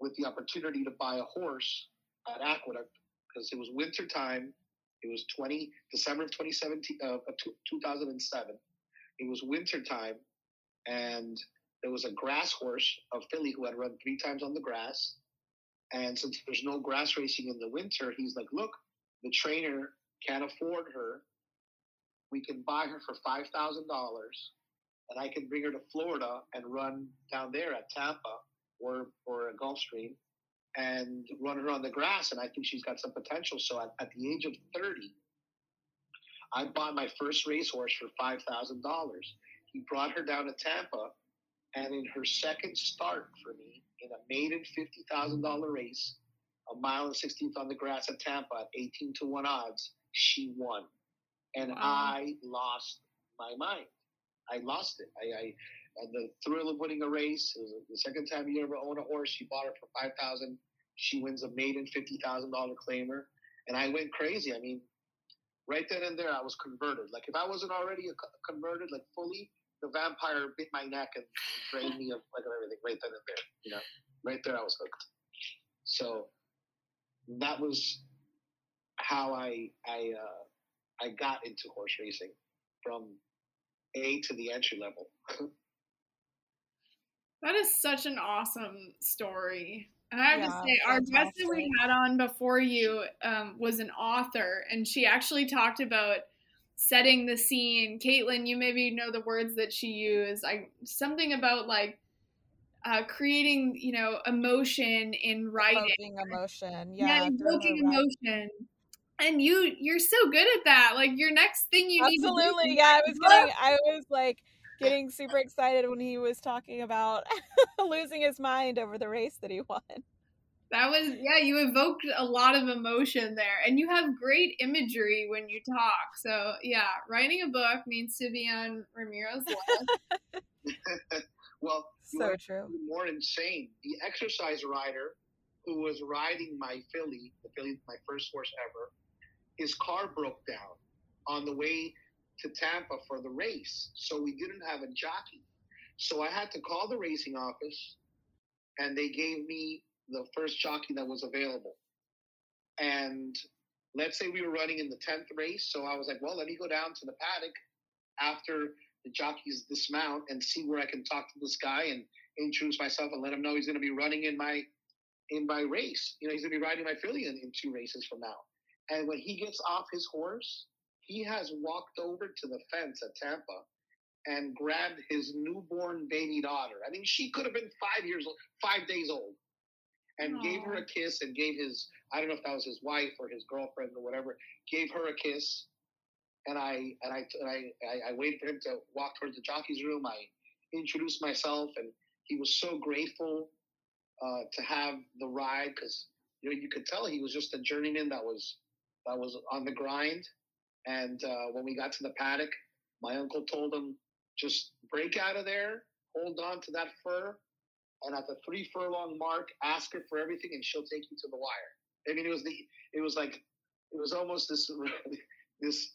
with the opportunity to buy a horse at Aqueduct because it was winter time. It was 20 December of 2017 uh, 2007. It was winter time, and there was a grass horse, a filly who had run three times on the grass. And since there's no grass racing in the winter, he's like, "Look, the trainer can't afford her. We can buy her for five thousand dollars, and I can bring her to Florida and run down there at Tampa or or a Gulfstream and run her on the grass. And I think she's got some potential. So at, at the age of 30, I bought my first racehorse for five thousand dollars. He brought her down to Tampa, and in her second start for me, in a maiden fifty thousand dollar race, a mile and sixteenth on the grass at Tampa at eighteen to one odds, she won, and wow. I lost my mind. I lost it. I, I the thrill of winning a race. It was the second time you ever own a horse. She bought it for five thousand. She wins a maiden fifty thousand dollar claimer, and I went crazy. I mean, right then and there, I was converted. Like if I wasn't already converted, like fully, the vampire bit my neck and drained me of like everything right then and there. You know, right there, I was hooked. So that was how I I uh, I got into horse racing from A to the entry level. *laughs* That is such an awesome story. And I have yeah, to say, our guest that we had on before you um, was an author, and she actually talked about setting the scene. Caitlin, you maybe know the words that she used. I something about like uh, creating, you know, emotion in writing. Evoking emotion, yeah. Yeah, evoking emotion. And you, you're so good at that. Like your next thing you Absolutely, need. Absolutely, yeah. I was getting, I was like getting super excited when he was talking about *laughs* losing his mind over the race that he won. That was yeah, you evoked a lot of emotion there and you have great imagery when you talk. So, yeah, writing a book needs to be on Ramiro's list. *laughs* *laughs* well, so true. More insane. The exercise rider who was riding my filly, the filly my first horse ever, his car broke down on the way to Tampa for the race. So we didn't have a jockey. So I had to call the racing office and they gave me the first jockey that was available. And let's say we were running in the 10th race. So I was like, well, let me go down to the paddock after the jockeys dismount and see where I can talk to this guy and introduce myself and let him know he's going to be running in my in my race. You know, he's going to be riding my filly in, in two races from now. And when he gets off his horse, he has walked over to the fence at Tampa and grabbed his newborn baby daughter. I mean, she could have been five years old, five days old, and Aww. gave her a kiss and gave his, I don't know if that was his wife or his girlfriend or whatever, gave her a kiss. And I, and I, and I, I, I waited for him to walk towards the jockey's room. I introduced myself and he was so grateful uh, to have the ride because, you know, you could tell he was just a journeyman that was, that was on the grind and uh, when we got to the paddock, my uncle told him, just break out of there, hold on to that fur, and at the three furlong mark, ask her for everything, and she'll take you to the wire. I mean, it was the, it was like, it was almost this, *laughs* this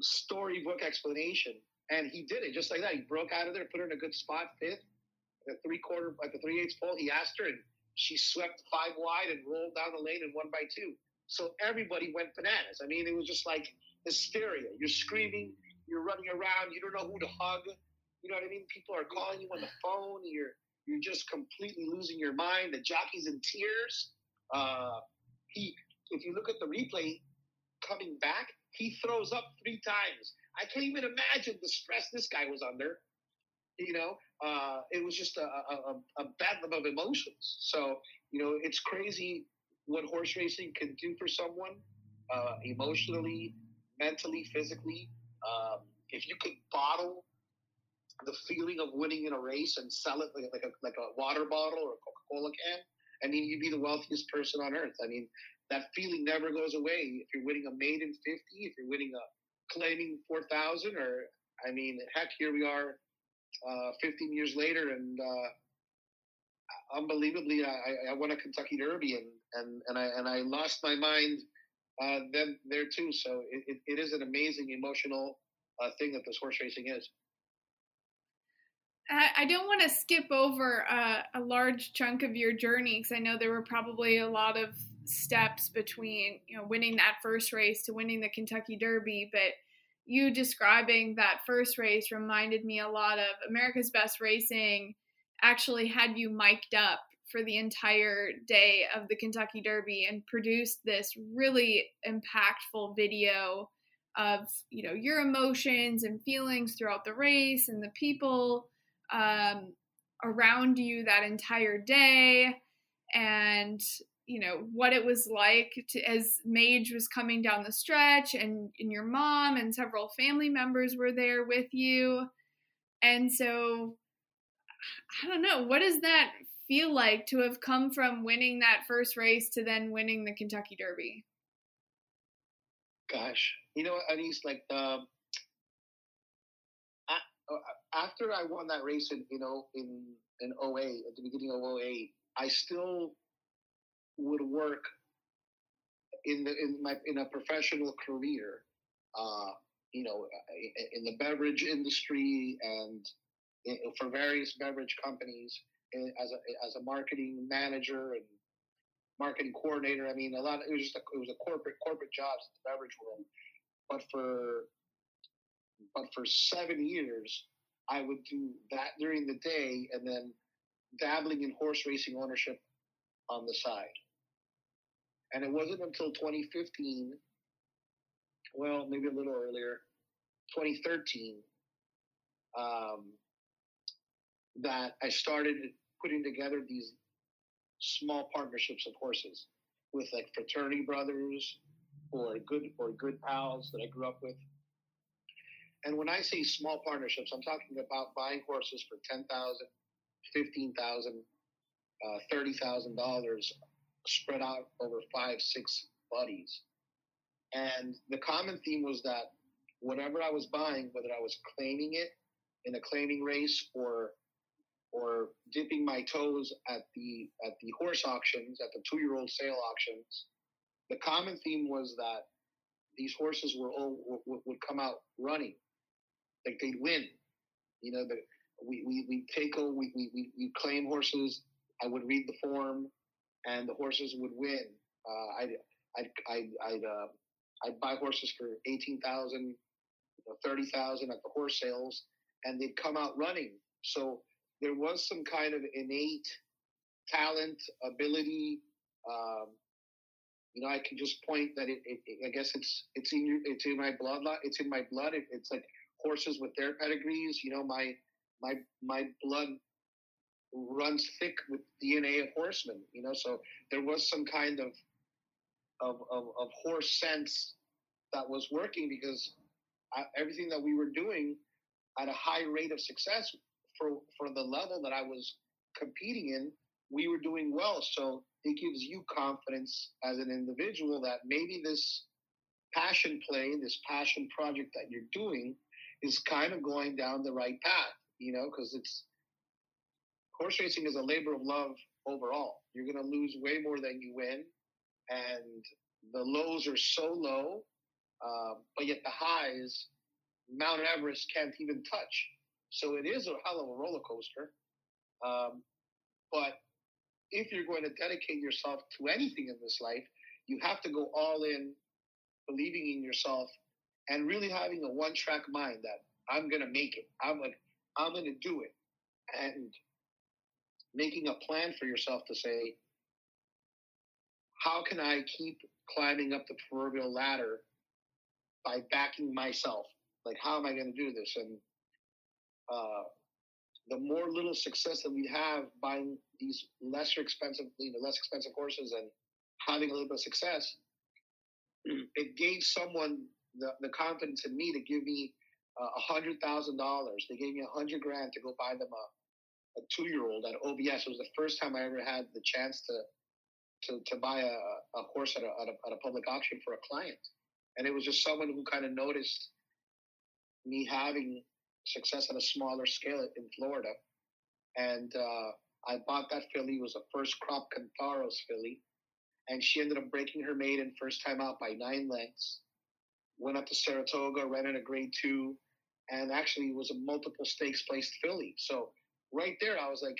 storybook explanation, and he did it just like that. He broke out of there, put her in a good spot, fifth, the three quarter, at the three eighths pole. He asked her, and she swept five wide and rolled down the lane and won by two. So everybody went bananas. I mean, it was just like hysteria. You're screaming, you're running around, you don't know who to hug. You know what I mean? People are calling you on the phone. You're you're just completely losing your mind. The jockey's in tears. Uh, he, if you look at the replay coming back, he throws up three times. I can't even imagine the stress this guy was under. You know, uh, it was just a, a, a bedlam of emotions. So, you know, it's crazy what horse racing can do for someone uh, emotionally, mentally, physically. Um, if you could bottle the feeling of winning in a race and sell it like, like a like a water bottle or a Coca Cola can, I mean, you'd be the wealthiest person on earth. I mean, that feeling never goes away. If you're winning a maiden fifty, if you're winning a claiming four thousand, or I mean, heck, here we are, uh, 15 years later, and uh, unbelievably, I, I won a Kentucky Derby, and and and I and I lost my mind uh, then there too. So it, it, it is an amazing emotional uh, thing that this horse racing is. I don't want to skip over uh, a large chunk of your journey because I know there were probably a lot of steps between you know winning that first race to winning the Kentucky Derby, but you describing that first race reminded me a lot of America's Best Racing actually had you mic'd up for the entire day of the Kentucky Derby and produced this really impactful video of you know your emotions and feelings throughout the race and the people um, around you that entire day and you know what it was like to, as Mage was coming down the stretch and, and your mom and several family members were there with you. And so I don't know what does that feel like to have come from winning that first race to then winning the Kentucky Derby? Gosh, you know, Anise, like um, uh, after I won that race in you know in in 08 at the beginning of 08, I still would work in the in my in a professional career. Uh, you know, in the beverage industry and for various beverage companies as a as a marketing manager and marketing coordinator. I mean, a lot. Of, it was just a, it was a corporate corporate jobs in the beverage world. But for but for seven years, I would do that during the day, and then dabbling in horse racing ownership on the side. And it wasn't until 2015, well, maybe a little earlier, 2013, um, that I started putting together these small partnerships of horses with like fraternity brothers or good or good pals that I grew up with. And when I say small partnerships, I'm talking about buying horses for ten thousand, fifteen thousand, uh, thirty thousand dollars spread out over five, six buddies. And the common theme was that whatever I was buying, whether I was claiming it in a claiming race or or dipping my toes at the at the horse auctions, at the two year old sale auctions, the common theme was that these horses were all would, would come out running, like they'd win. You know, we we we take we, we we claim horses. I would read the form, and the horses would win. Uh, I'd I'd I'd I'd, uh, I'd buy horses for eighteen thousand, thirty thousand at the horse sales, and they'd come out running. So there was some kind of innate talent, ability. Um, you know, I can just point that it, it, it, I guess it's it's in it's in my blood. It's in my blood. It, it's like horses with their pedigrees. You know, my my my blood runs thick with DNA of horsemen. You know, so there was some kind of of of, of horse sense that was working because I, everything that we were doing at a high rate of success for for the level that I was competing in, we were doing well. So it gives you confidence as an individual that maybe this passion play, this passion project that you're doing, is kind of going down the right path. You know, because it's horse racing is a labor of love overall. You're going to lose way more than you win, and the lows are so low, uh, but yet the highs, Mount Everest can't even touch. So it is a hell of a roller coaster. Um, but if you're going to dedicate yourself to anything in this life, you have to go all in, believing in yourself, and really having a one-track mind that I'm going to make it. I'm like, I'm going to do it, and making a plan for yourself to say, how can I keep climbing up the proverbial ladder by backing myself? Like, how am I going to do this? And uh, the more little success that we have buying these lesser expensive, you know, less expensive horses and having a little bit of success, *clears throat* it gave someone the, the confidence in me to give me a uh, hundred thousand dollars. They gave me a hundred grand to go buy them a, a two year old at OBS. It was the first time I ever had the chance to to, to buy a, a horse at a, at a, at a public auction for a client. And it was just someone who kind of noticed me having success at a smaller scale in Florida. And uh, I bought that filly. It was a first crop Kantharos filly. And she ended up breaking her maiden first time out by nine lengths. Went up to Saratoga, ran in a grade two, and actually was a multiple stakes placed filly. So right there, I was like,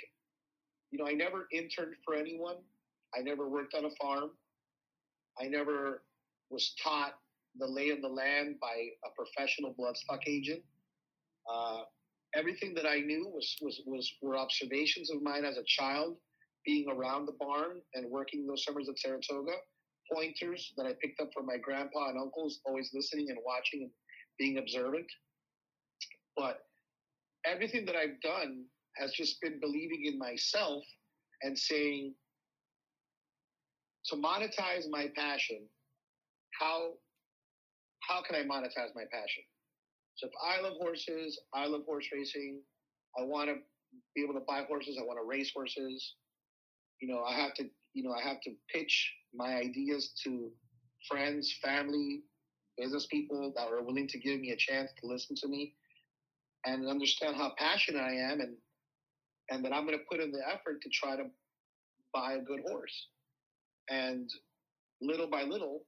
you know, I never interned for anyone. I never worked on a farm. I never was taught the lay of the land by a professional bloodstock agent. Uh, everything that I knew was, was, was were observations of mine as a child, being around the barn and working those summers at Saratoga. Pointers that I picked up from my grandpa and uncles, always listening and watching and being observant. But everything that I've done has just been believing in myself and saying, to monetize my passion, how how can I monetize my passion? So if I love horses, I love horse racing. I want to be able to buy horses. I want to race horses. You know, I have to, you know, I have to pitch my ideas to friends, family, business people that are willing to give me a chance to listen to me and understand how passionate I am and and that I'm going to put in the effort to try to buy a good horse. And little by little,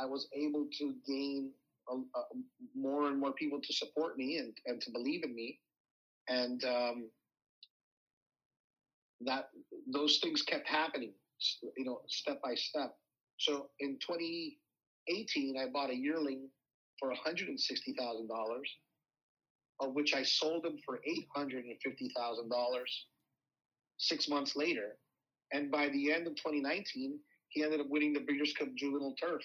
I was able to gain more and more people to support me and, and to believe in me. And um, that those things kept happening, you know, step by step. So in 2018, I bought a yearling for $160,000, of which I sold him for $850,000 six months later. And by the end of 2019, he ended up winning the Breeders' Cup Juvenile Turf.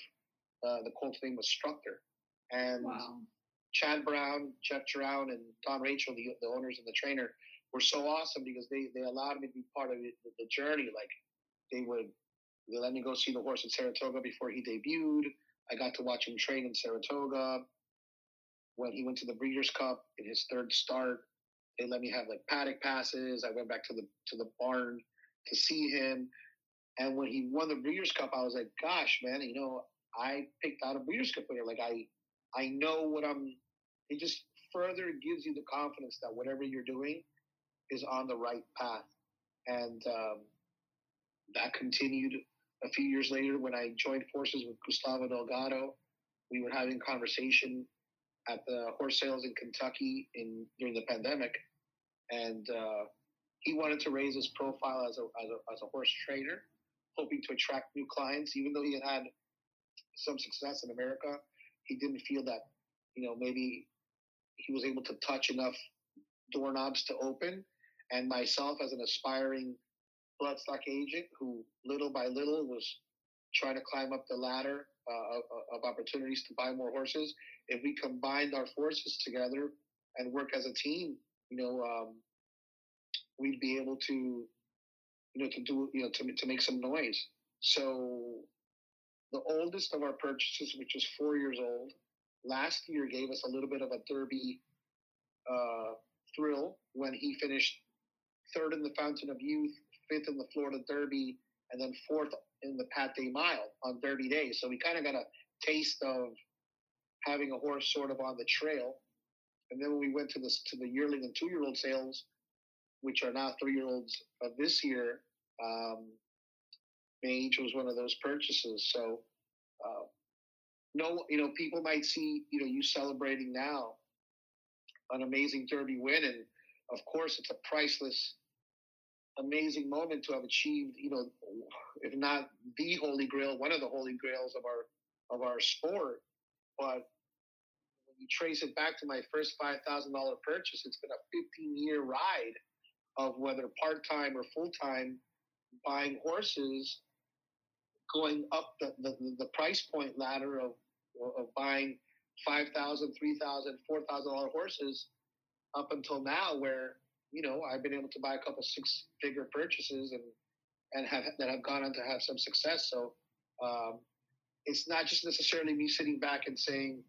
Uh, the colt's name was Structor. And wow. Chad Brown, Jeff Drown, and Don Rachel, the, the owners and the trainer, were so awesome because they, they allowed me to be part of the, the journey. Like they would they let me go see the horse in Saratoga before he debuted. I got to watch him train in Saratoga. When he went to the Breeders' Cup in his third start, they let me have like paddock passes. I went back to the to the barn to see him. And when he won the Breeders' Cup, I was like, gosh, man, you know, I picked out a Breeders' Cup winner. Like I I know what I'm. It just further gives you the confidence that whatever you're doing is on the right path. And um, that continued a few years later when I joined forces with Gustavo Delgado. We were having conversation at the horse sales in Kentucky in during the pandemic, and uh, he wanted to raise his profile as a, as a as a horse trainer, hoping to attract new clients. Even though he had had some success in America, he didn't feel that, you know, maybe he was able to touch enough doorknobs to open. And myself, as an aspiring bloodstock agent who little by little was trying to climb up the ladder uh, of, opportunities to buy more horses, if we combined our forces together and work as a team, you know, um, we'd be able to, you know, to do, you know, to, to make some noise. So the oldest of our purchases, which is four years old, last year gave us a little bit of a Derby uh, thrill when he finished third in the Fountain of Youth, fifth in the Florida Derby, and then fourth in the Pat Day Mile on Derby Day. So we kind of got a taste of having a horse sort of on the trail. And then when we went to the to the yearling and two year old sales, which are now three year olds of this year, um, Mage was one of those purchases. So, uh, no, you know, people might see, you know, you celebrating now an amazing Derby win. And of course, it's a priceless, amazing moment to have achieved, you know, if not the holy grail, one of the holy grails of our, of our sport. But you trace it back to my first $5,000 purchase, it's been a 15 year ride of whether part time or full time buying horses going up the, the, the price point ladder of, of buying $5,000, $3,000, $4,000 horses up until now where, you know, I've been able to buy a couple six figure purchases and, and have, that have gone on to have some success. So, um, it's not just necessarily me sitting back and saying,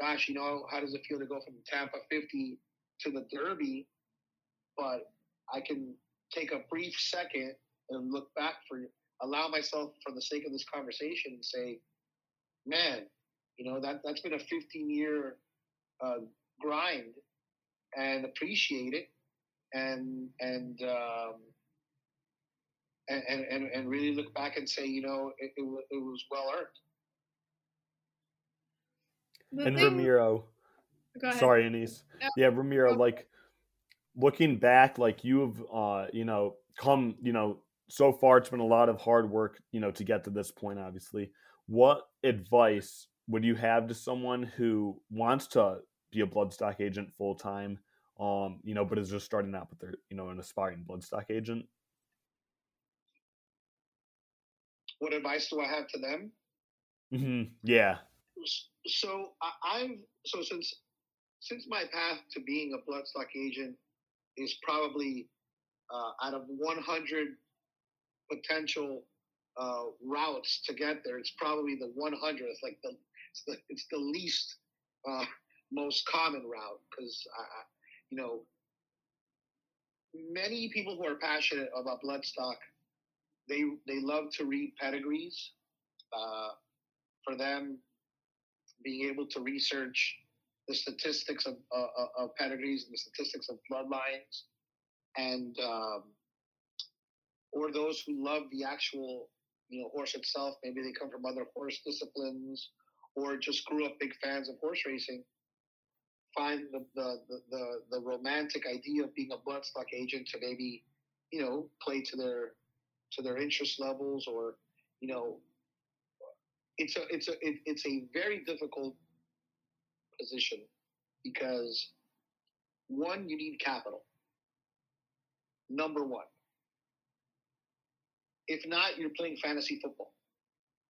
gosh, you know, how does it feel to go from Tampa 50 to the Derby? But I can take a brief second and look back for allow myself for the sake of this conversation and say, man, you know that that's been a 15 year uh, grind, and appreciate it, and and, um, and and and really look back and say, you know, it, it, it was well earned. The and thing... Ramiro, sorry, Anise. Yeah, Ramiro, like looking back, like you've, uh, you know, come, you know, so far it's been a lot of hard work, you know, to get to this point. Obviously, what advice would you have to someone who wants to be a bloodstock agent full time, um, you know, but is just starting out, but they're, you know, an aspiring bloodstock agent? What advice do I have to them? Mm-hmm. Yeah. So I've so since since my path to being a bloodstock agent is probably uh, out of 100 potential uh, routes to get there, it's probably the 100th, like the it's the, it's the least uh, most common route because you know many people who are passionate about bloodstock they they love to read pedigrees. Uh, for them, being able to research the statistics of, uh, of pedigrees and the statistics of bloodlines, and um, or those who love the actual you know horse itself. Maybe they come from other horse disciplines or just grew up big fans of horse racing. Find the the the, the, the romantic idea of being a bloodstock agent to maybe you know play to their to their interest levels or you know it's a it's a it, it's a very difficult position because one you need capital number one if not you're playing fantasy football.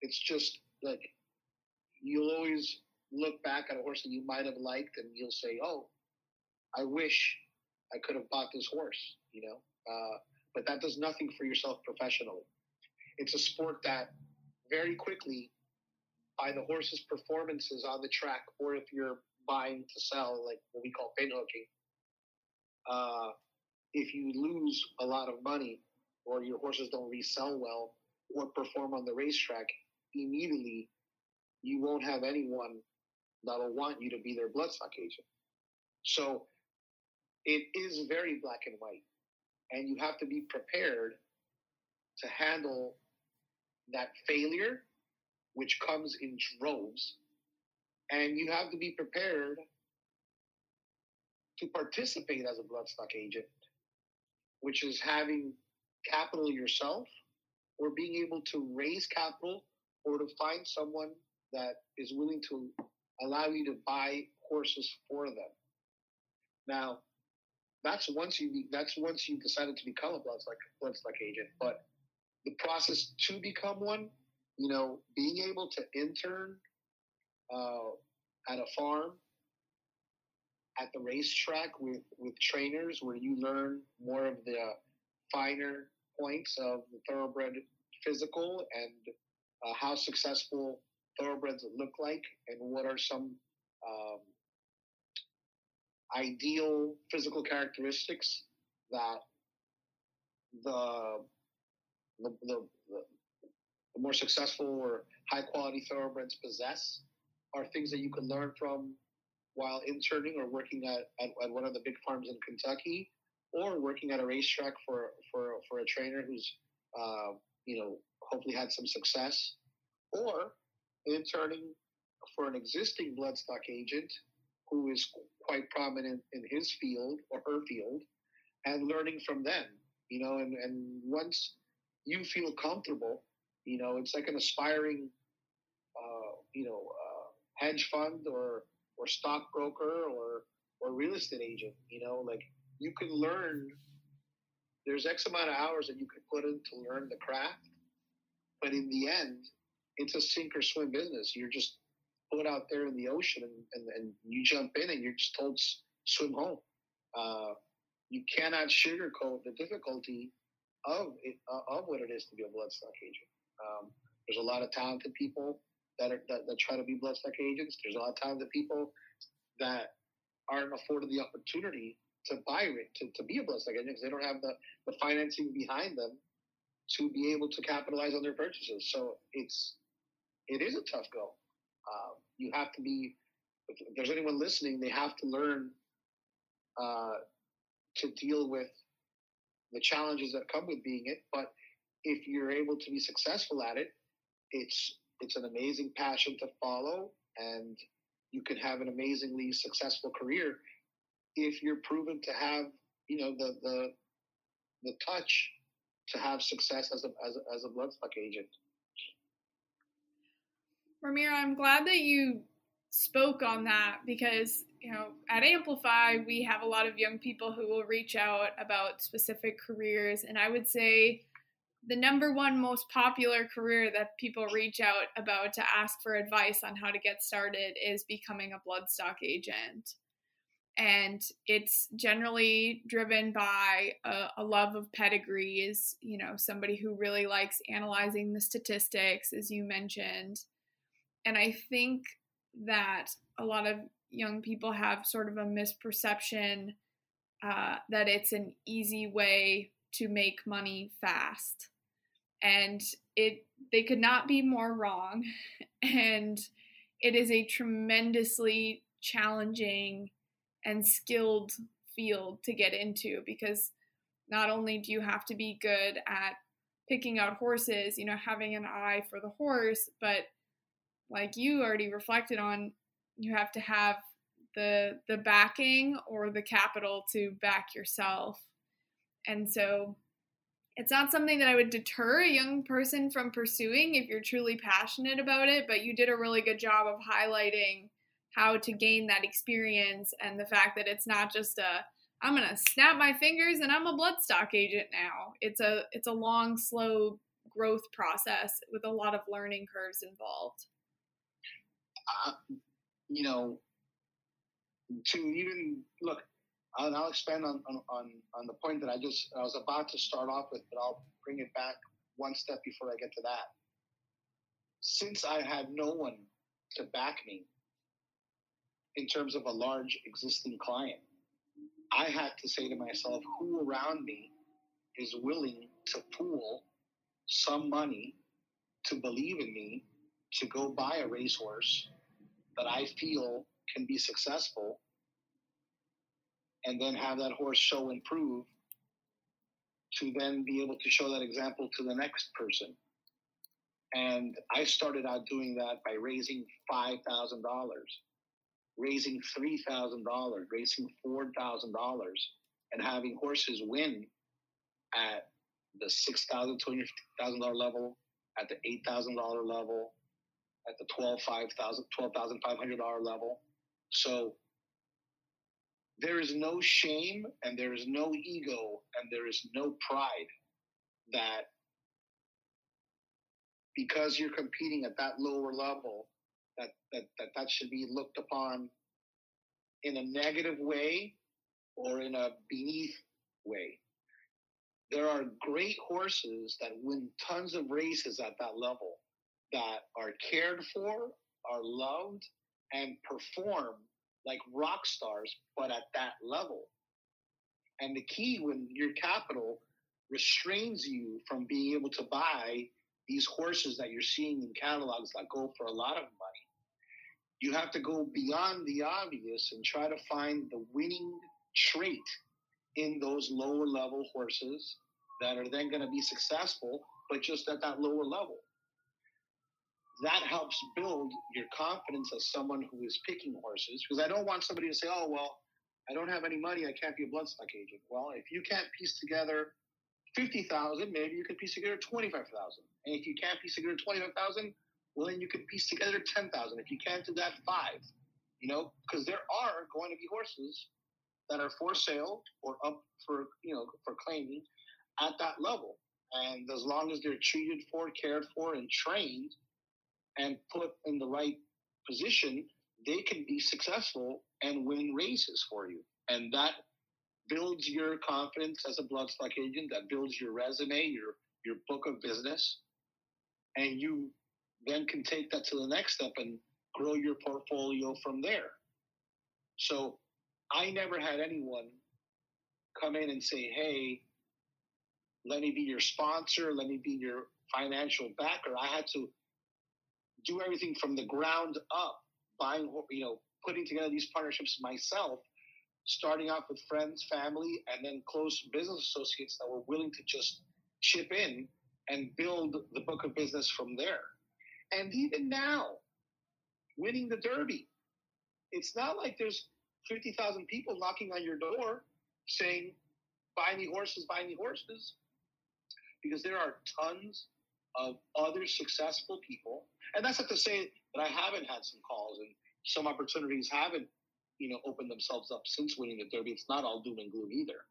It's just like you'll always look back at a horse that you might have liked and you'll say oh i wish i could have bought this horse you know? Uh, but that does nothing for yourself professionally. It's a sport that very quickly by the horse's performances on the track or if you're buying to sell, like what we call pin hooking, uh, if you lose a lot of money or your horses don't resell well or perform on the racetrack, immediately you won't have anyone that'll want you to be their bloodstock agent. So it is very black and white. And you have to be prepared to handle that failure, which comes in droves, and you have to be prepared to participate as a bloodstock agent, which is having capital yourself or being able to raise capital or to find someone that is willing to allow you to buy horses for them. Now, that's once you that's once you decided to become a bloodstock bloodstock agent. But the process to become one, you know, being able to intern uh, at a farm, at the racetrack with, with trainers where you learn more of the finer points of the thoroughbred physical and uh, how successful thoroughbreds look like and what are some um, ideal physical characteristics that the the, the, the more successful or high quality thoroughbreds possess are things that you can learn from while interning or working at, at, at one of the big farms in Kentucky or working at a racetrack for for for a trainer who's uh, you know hopefully had some success, or interning for an existing bloodstock agent who is quite prominent in his field or her field, and learning from them. You know, and and once you feel comfortable, you know, it's like an aspiring, uh, you know, uh, hedge fund or or stockbroker or or real estate agent. You know, like you can learn. There's X amount of hours that you can put in to learn the craft, but in the end, it's a sink or swim business. You're just put out there in the ocean and, and, and you jump in and you're just told swim home. Uh, you cannot sugarcoat the difficulty of it, uh, of what it is to be a bloodstock agent. Um, there's a lot of talented people that, are, that that try to be bloodstock agents. There's a lot of talented people that aren't afforded the opportunity to buy it to, to be a blessed agent because they don't have the, the financing behind them to be able to capitalize on their purchases. So it's it is a tough go. Uh, you have to be. If there's anyone listening, they have to learn uh, to deal with the challenges that come with being it. But if you're able to be successful at it, it's it's an amazing passion to follow, and you can have an amazingly successful career if you're proven to have you know the the the touch to have success as a as a, as a bloodstock agent. Ramiro, I'm glad that you spoke on that because you know at Amplify we have a lot of young people who will reach out about specific careers, and I would say the number one most popular career that people reach out about to ask for advice on how to get started is becoming a bloodstock agent. And it's generally driven by a, a, love of pedigrees, you know, somebody who really likes analyzing the statistics, as you mentioned. And I think that a lot of young people have sort of a misperception uh, that it's an easy way to make money fast and it they could not be more wrong *laughs* and it is a tremendously challenging and skilled field to get into because not only do you have to be good at picking out horses, you know, having an eye for the horse, but like you already reflected on, you have to have the the backing or the capital to back yourself. And so it's not something that I would deter a young person from pursuing if you're truly passionate about it, but you did a really good job of highlighting how to gain that experience and the fact that it's not just a I'm to snap my fingers and I'm a bloodstock agent now. It's a it's a long slow growth process with a lot of learning curves involved. Uh, you know, to even look, and I'll expand on, on, on, on the point that I just I was about to start off with, but I'll bring it back one step before I get to that. Since I had no one to back me in terms of a large existing client, I had to say to myself, who around me is willing to pool some money to believe in me to go buy a racehorse that I feel can be successful and then have that horse show and prove to then be able to show that example to the next person. And I started out doing that by raising $5,000, raising $3,000, raising $4,000, and having horses win at the $6,000, $20,000 level, at the $8,000 level, at the $12,500 $12, level. So there is no shame and there is no ego and there is no pride that because you're competing at that lower level that that that, that should be looked upon in a negative way or in a beneath way there are great horses that win tons of races at that level that are cared for are loved and perform like rock stars, but at that level. And the key when your capital restrains you from being able to buy these horses that you're seeing in catalogs that go for a lot of money, you have to go beyond the obvious and try to find the winning trait in those lower level horses that are then going to be successful, but just at that lower level. That helps build your confidence as someone who is picking horses. Because I don't want somebody to say, oh, well, I don't have any money. I can't be a bloodstock agent. Well, if you can't piece together 50,000, maybe you could piece together 25,000. And if you can't piece together 25,000, well, then you could piece together 10,000. If you can't do that, five. You know, because there are going to be horses that are for sale or up for, you know, for claiming at that level. And as long as they're treated for, cared for, and trained and put in the right position, they can be successful and win races for you. And that builds your confidence as a bloodstock agent, that builds your resume, your your book of business, and you then can take that to the next step and grow your portfolio from there. So I never had anyone come in and say, hey, let me be your sponsor, let me be your financial backer. I had to do everything from the ground up, buying, you know, putting together these partnerships myself, starting off with friends, family, and then close business associates that were willing to just chip in and build the book of business from there. And even now, winning the Derby, it's not like there's 50,000 people knocking on your door saying, buy me horses, buy me horses. Because there are tons of other successful people. And that's not to say that I haven't had some calls and some opportunities haven't, you know, opened themselves up since winning the Derby. It's not all doom and gloom either.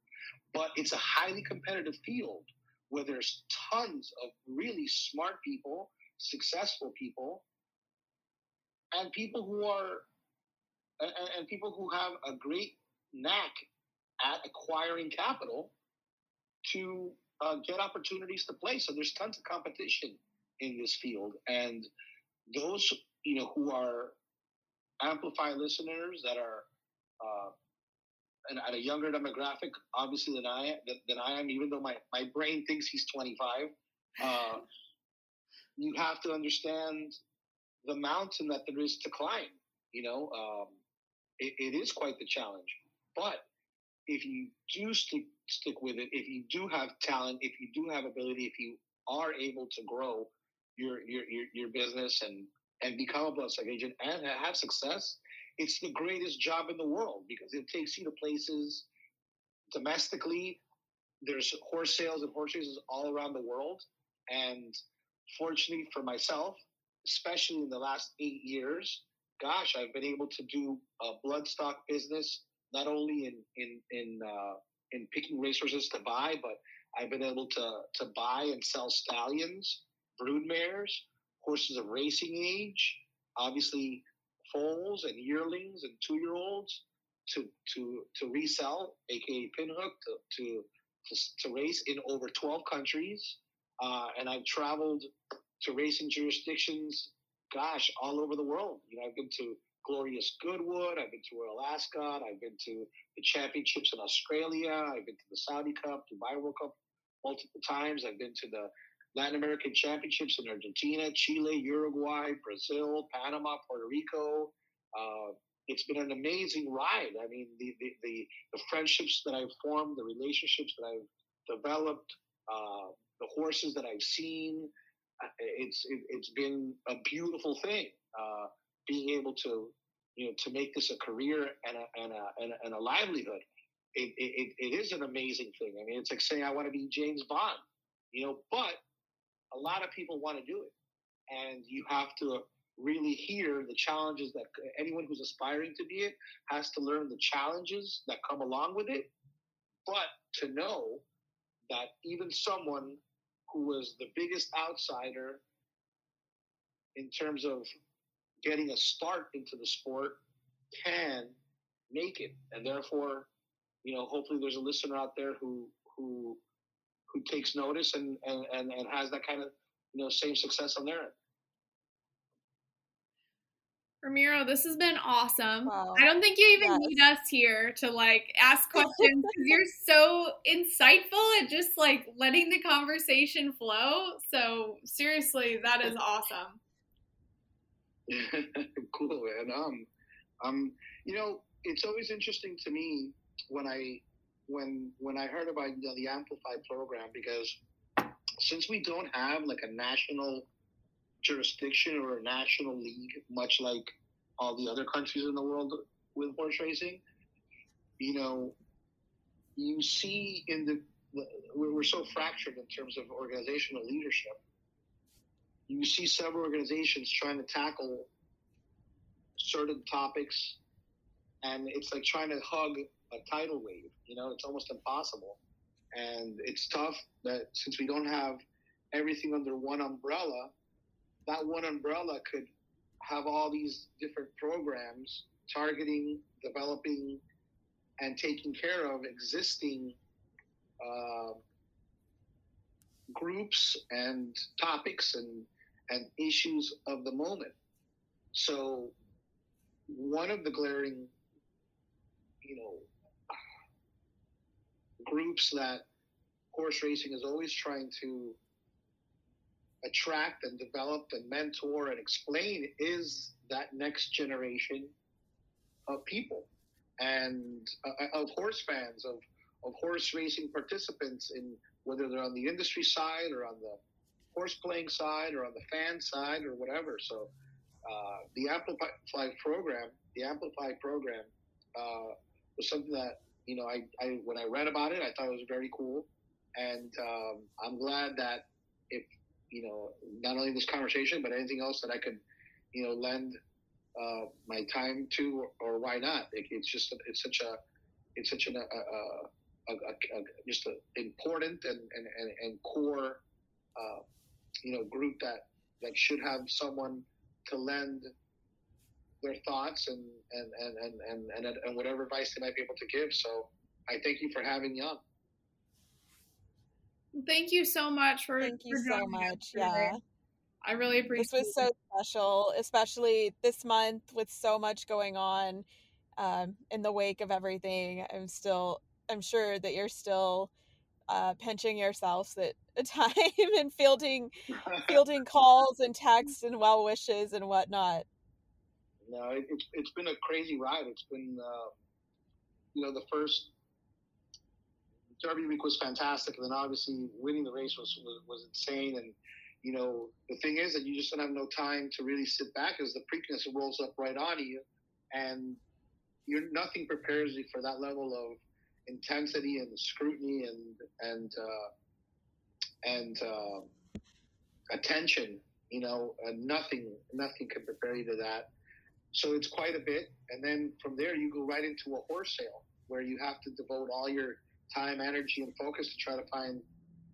But it's a highly competitive field where there's tons of really smart people, successful people, and people who are and, and people who have a great knack at acquiring capital to uh, get opportunities to play. So there's tons of competition in this field, and those you know who are amplify listeners that are uh, and at a younger demographic, obviously than I than, I am, even though my my brain thinks he's 25. Uh, you have to understand the mountain that there is to climb. You know, um, it, it is quite the challenge. But if you do stick stick with it, if you do have talent, if you do have ability, if you are able to grow your your your, your business and and become a bloodstock agent and have success, it's the greatest job in the world because it takes you to places domestically. There's horse sales and horse races all around the world, and fortunately for myself, especially in the last eight years, gosh, I've been able to do a bloodstock business not only in in in uh, in picking racehorses to buy, but I've been able to to buy and sell stallions, brood mares, horses of racing age, obviously foals and yearlings and two year olds to to to resell, aka pinhook, to to to, to race in over twelve countries, uh, and I've traveled to racing jurisdictions gosh, all over the world. You know, I've been to Glorious Goodwood, I've been to Royal Ascot, I've been to the championships in Australia, I've been to the Saudi Cup, Dubai World Cup multiple times. I've been to the Latin American Championships in Argentina, Chile, Uruguay, Brazil, Panama, Puerto Rico. Uh, it's been an amazing ride. I mean, the, the, the, the, friendships that I've formed, the relationships that I've developed, uh, the horses that I've seen, it's it, has been a beautiful thing uh, being able to you know to make this a career and a and a, and a, and a livelihood. It, it, it is an amazing thing. I mean, it's like saying I want to be James Bond, you know, but a lot of people want to do it, and you have to really hear the challenges that anyone who's aspiring to be it has to learn the challenges that come along with it, but to know that even someone who was the biggest outsider in terms of getting a start into the sport can make it. And therefore you know hopefully there's a listener out there who who who takes notice and and and, and has that kind of you know same success on their end Ramiro, this has been awesome. Wow. I don't think you even yes. need us here to like ask *laughs* questions because you're so insightful and just like letting the conversation flow. So seriously, that is awesome. *laughs* cool, man. Um, um, you know, it's always interesting to me when I when when I heard about you know, the Amplify program because since we don't have like a national jurisdiction or a national league, much like all the other countries in the world with horse racing, you know, you see in the we're so fractured in terms of organizational leadership. You see several organizations trying to tackle certain topics, and it's like trying to hug a tidal wave. You know, it's almost impossible, and it's tough that since we don't have everything under one umbrella, that one umbrella could have all these different programs targeting, developing, and taking care of existing uh, groups and topics and and issues of the moment. So one of the glaring, you know, groups that horse racing is always trying to attract and develop and mentor and explain is that next generation of people and uh, of horse fans of of horse racing participants in whether they're on the industry side or on the horse playing side or on the fan side or whatever. So uh, the Amplify program, the Amplify program, uh, was something that you know I, I when I read about it, I thought it was very cool, and um, I'm glad that if you know not only this conversation but anything else that I could you know lend uh, my time to or, or why not? It, it's just it's such a it's such an, a, a a, a, a just an important and, and, and, and core, uh, you know, group that, that should have someone to lend their thoughts and, and, and, and, and, and, whatever advice they might be able to give. So I thank you for having me on. Thank you so much for thank you for so much. Yeah. I really appreciate this was so special, especially this month with so much going on um, in the wake of everything. I'm still I'm sure that you're still uh, pinching yourselves at *laughs* a time and fielding fielding calls and *laughs* texts and well wishes and whatnot. No, it, it's it's been a crazy ride. It's been uh, you know the first Derby week was fantastic, and then obviously winning the race was, was was insane. And you know the thing is that you just don't have no time to really sit back as the Preakness rolls up right on you, and you're nothing prepares you for that level of intensity and scrutiny and and uh, and uh, attention. You know, nothing nothing can prepare you to that. So it's quite a bit, and then from there you go right into a horse sale where you have to devote all your time, energy, and focus to try to find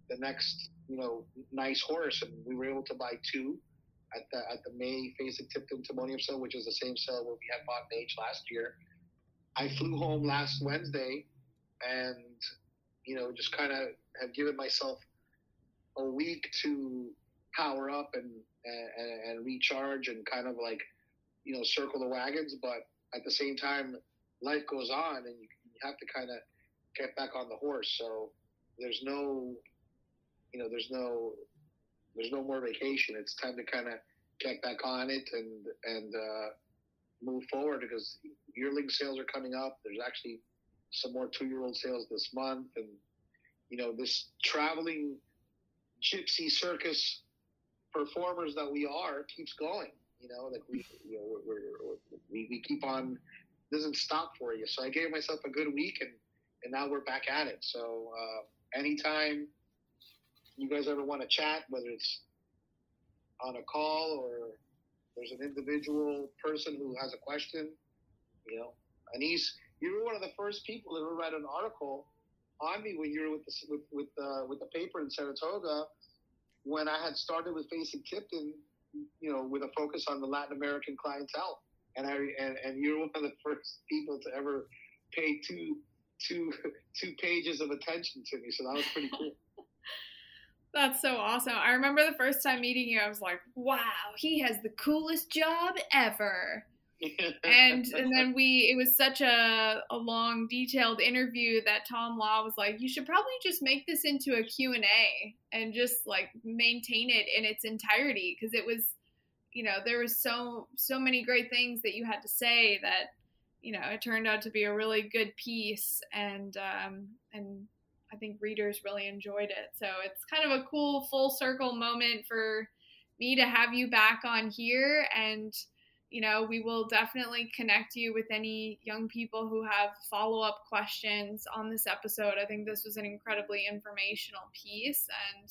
the next you know nice horse. And we were able to buy two at the at the May Fasig-Tipton Timonium sale, which is the same sale where we had bought Mage last year. I flew home last Wednesday and you know just kind of have given myself a week to power up and, and and recharge and kind of like you know circle the wagons but at the same time life goes on and you, you have to kind of get back on the horse so there's no you know there's no there's no more vacation it's time to kind of get back on it and and uh, move forward because yearling sales are coming up there's actually some more two year old sales this month. And, you know, this traveling gypsy circus performers that we are keeps going. You know, like we, you know, we, we keep on, doesn't stop for you. So I gave myself a good week and, and now we're back at it. So, uh, anytime you guys ever want to chat, whether it's on a call or there's an individual person who has a question, you know, Annise, you were one of the first people to ever write an article on me when you were with the with with, uh, with the paper in Saratoga when I had started with Fasig-Tipton, you know, with a focus on the Latin American clientele, and I and, and you're one of the first people to ever pay two two *laughs* two pages of attention to me. So that was pretty cool. *laughs* That's so awesome. I remember the first time meeting you, I was like, wow, he has the coolest job ever *laughs* and and then we it was such a, a long detailed interview that tom law was like you should probably just make this into a q&a and just like maintain it in its entirety because it was you know there was so so many great things that you had to say that you know, it turned out to be a really good piece, and um, and I think readers really enjoyed it. So it's kind of a cool full circle moment for me to have you back on here and you know, we will definitely connect you with any young people who have follow up questions on this episode. I think this was an incredibly informational piece, and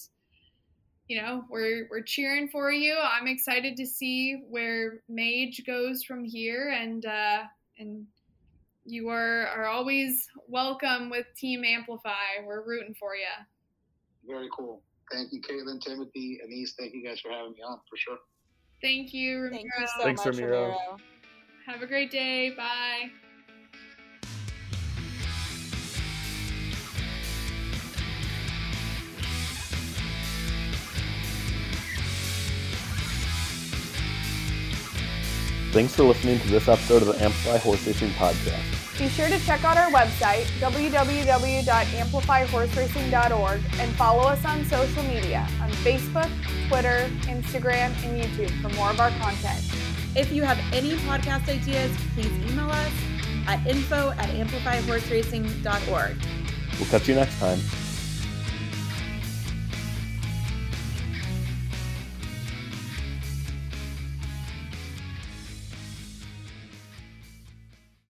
you know, we're we're cheering for you. I'm excited to see where Mage goes from here, and uh, and you are are always welcome with Team Amplify. We're rooting for you. Very cool. Thank you, Caitlin, Timothy, Annise. Thank you guys for having me on for sure. Thank you, Ramiro. Thank you so Thanks, much, Ramiro. Ramiro. Have a great day. Bye. Thanks for listening to this episode of the Amplify Horse Racing Podcast. Be sure to check out our website, www.amplifyhorseracing.org, and follow us on social media on Facebook, Twitter, Instagram, and YouTube for more of our content. If you have any podcast ideas, please email us at info at amplifyhorseracing.org. We'll catch you next time.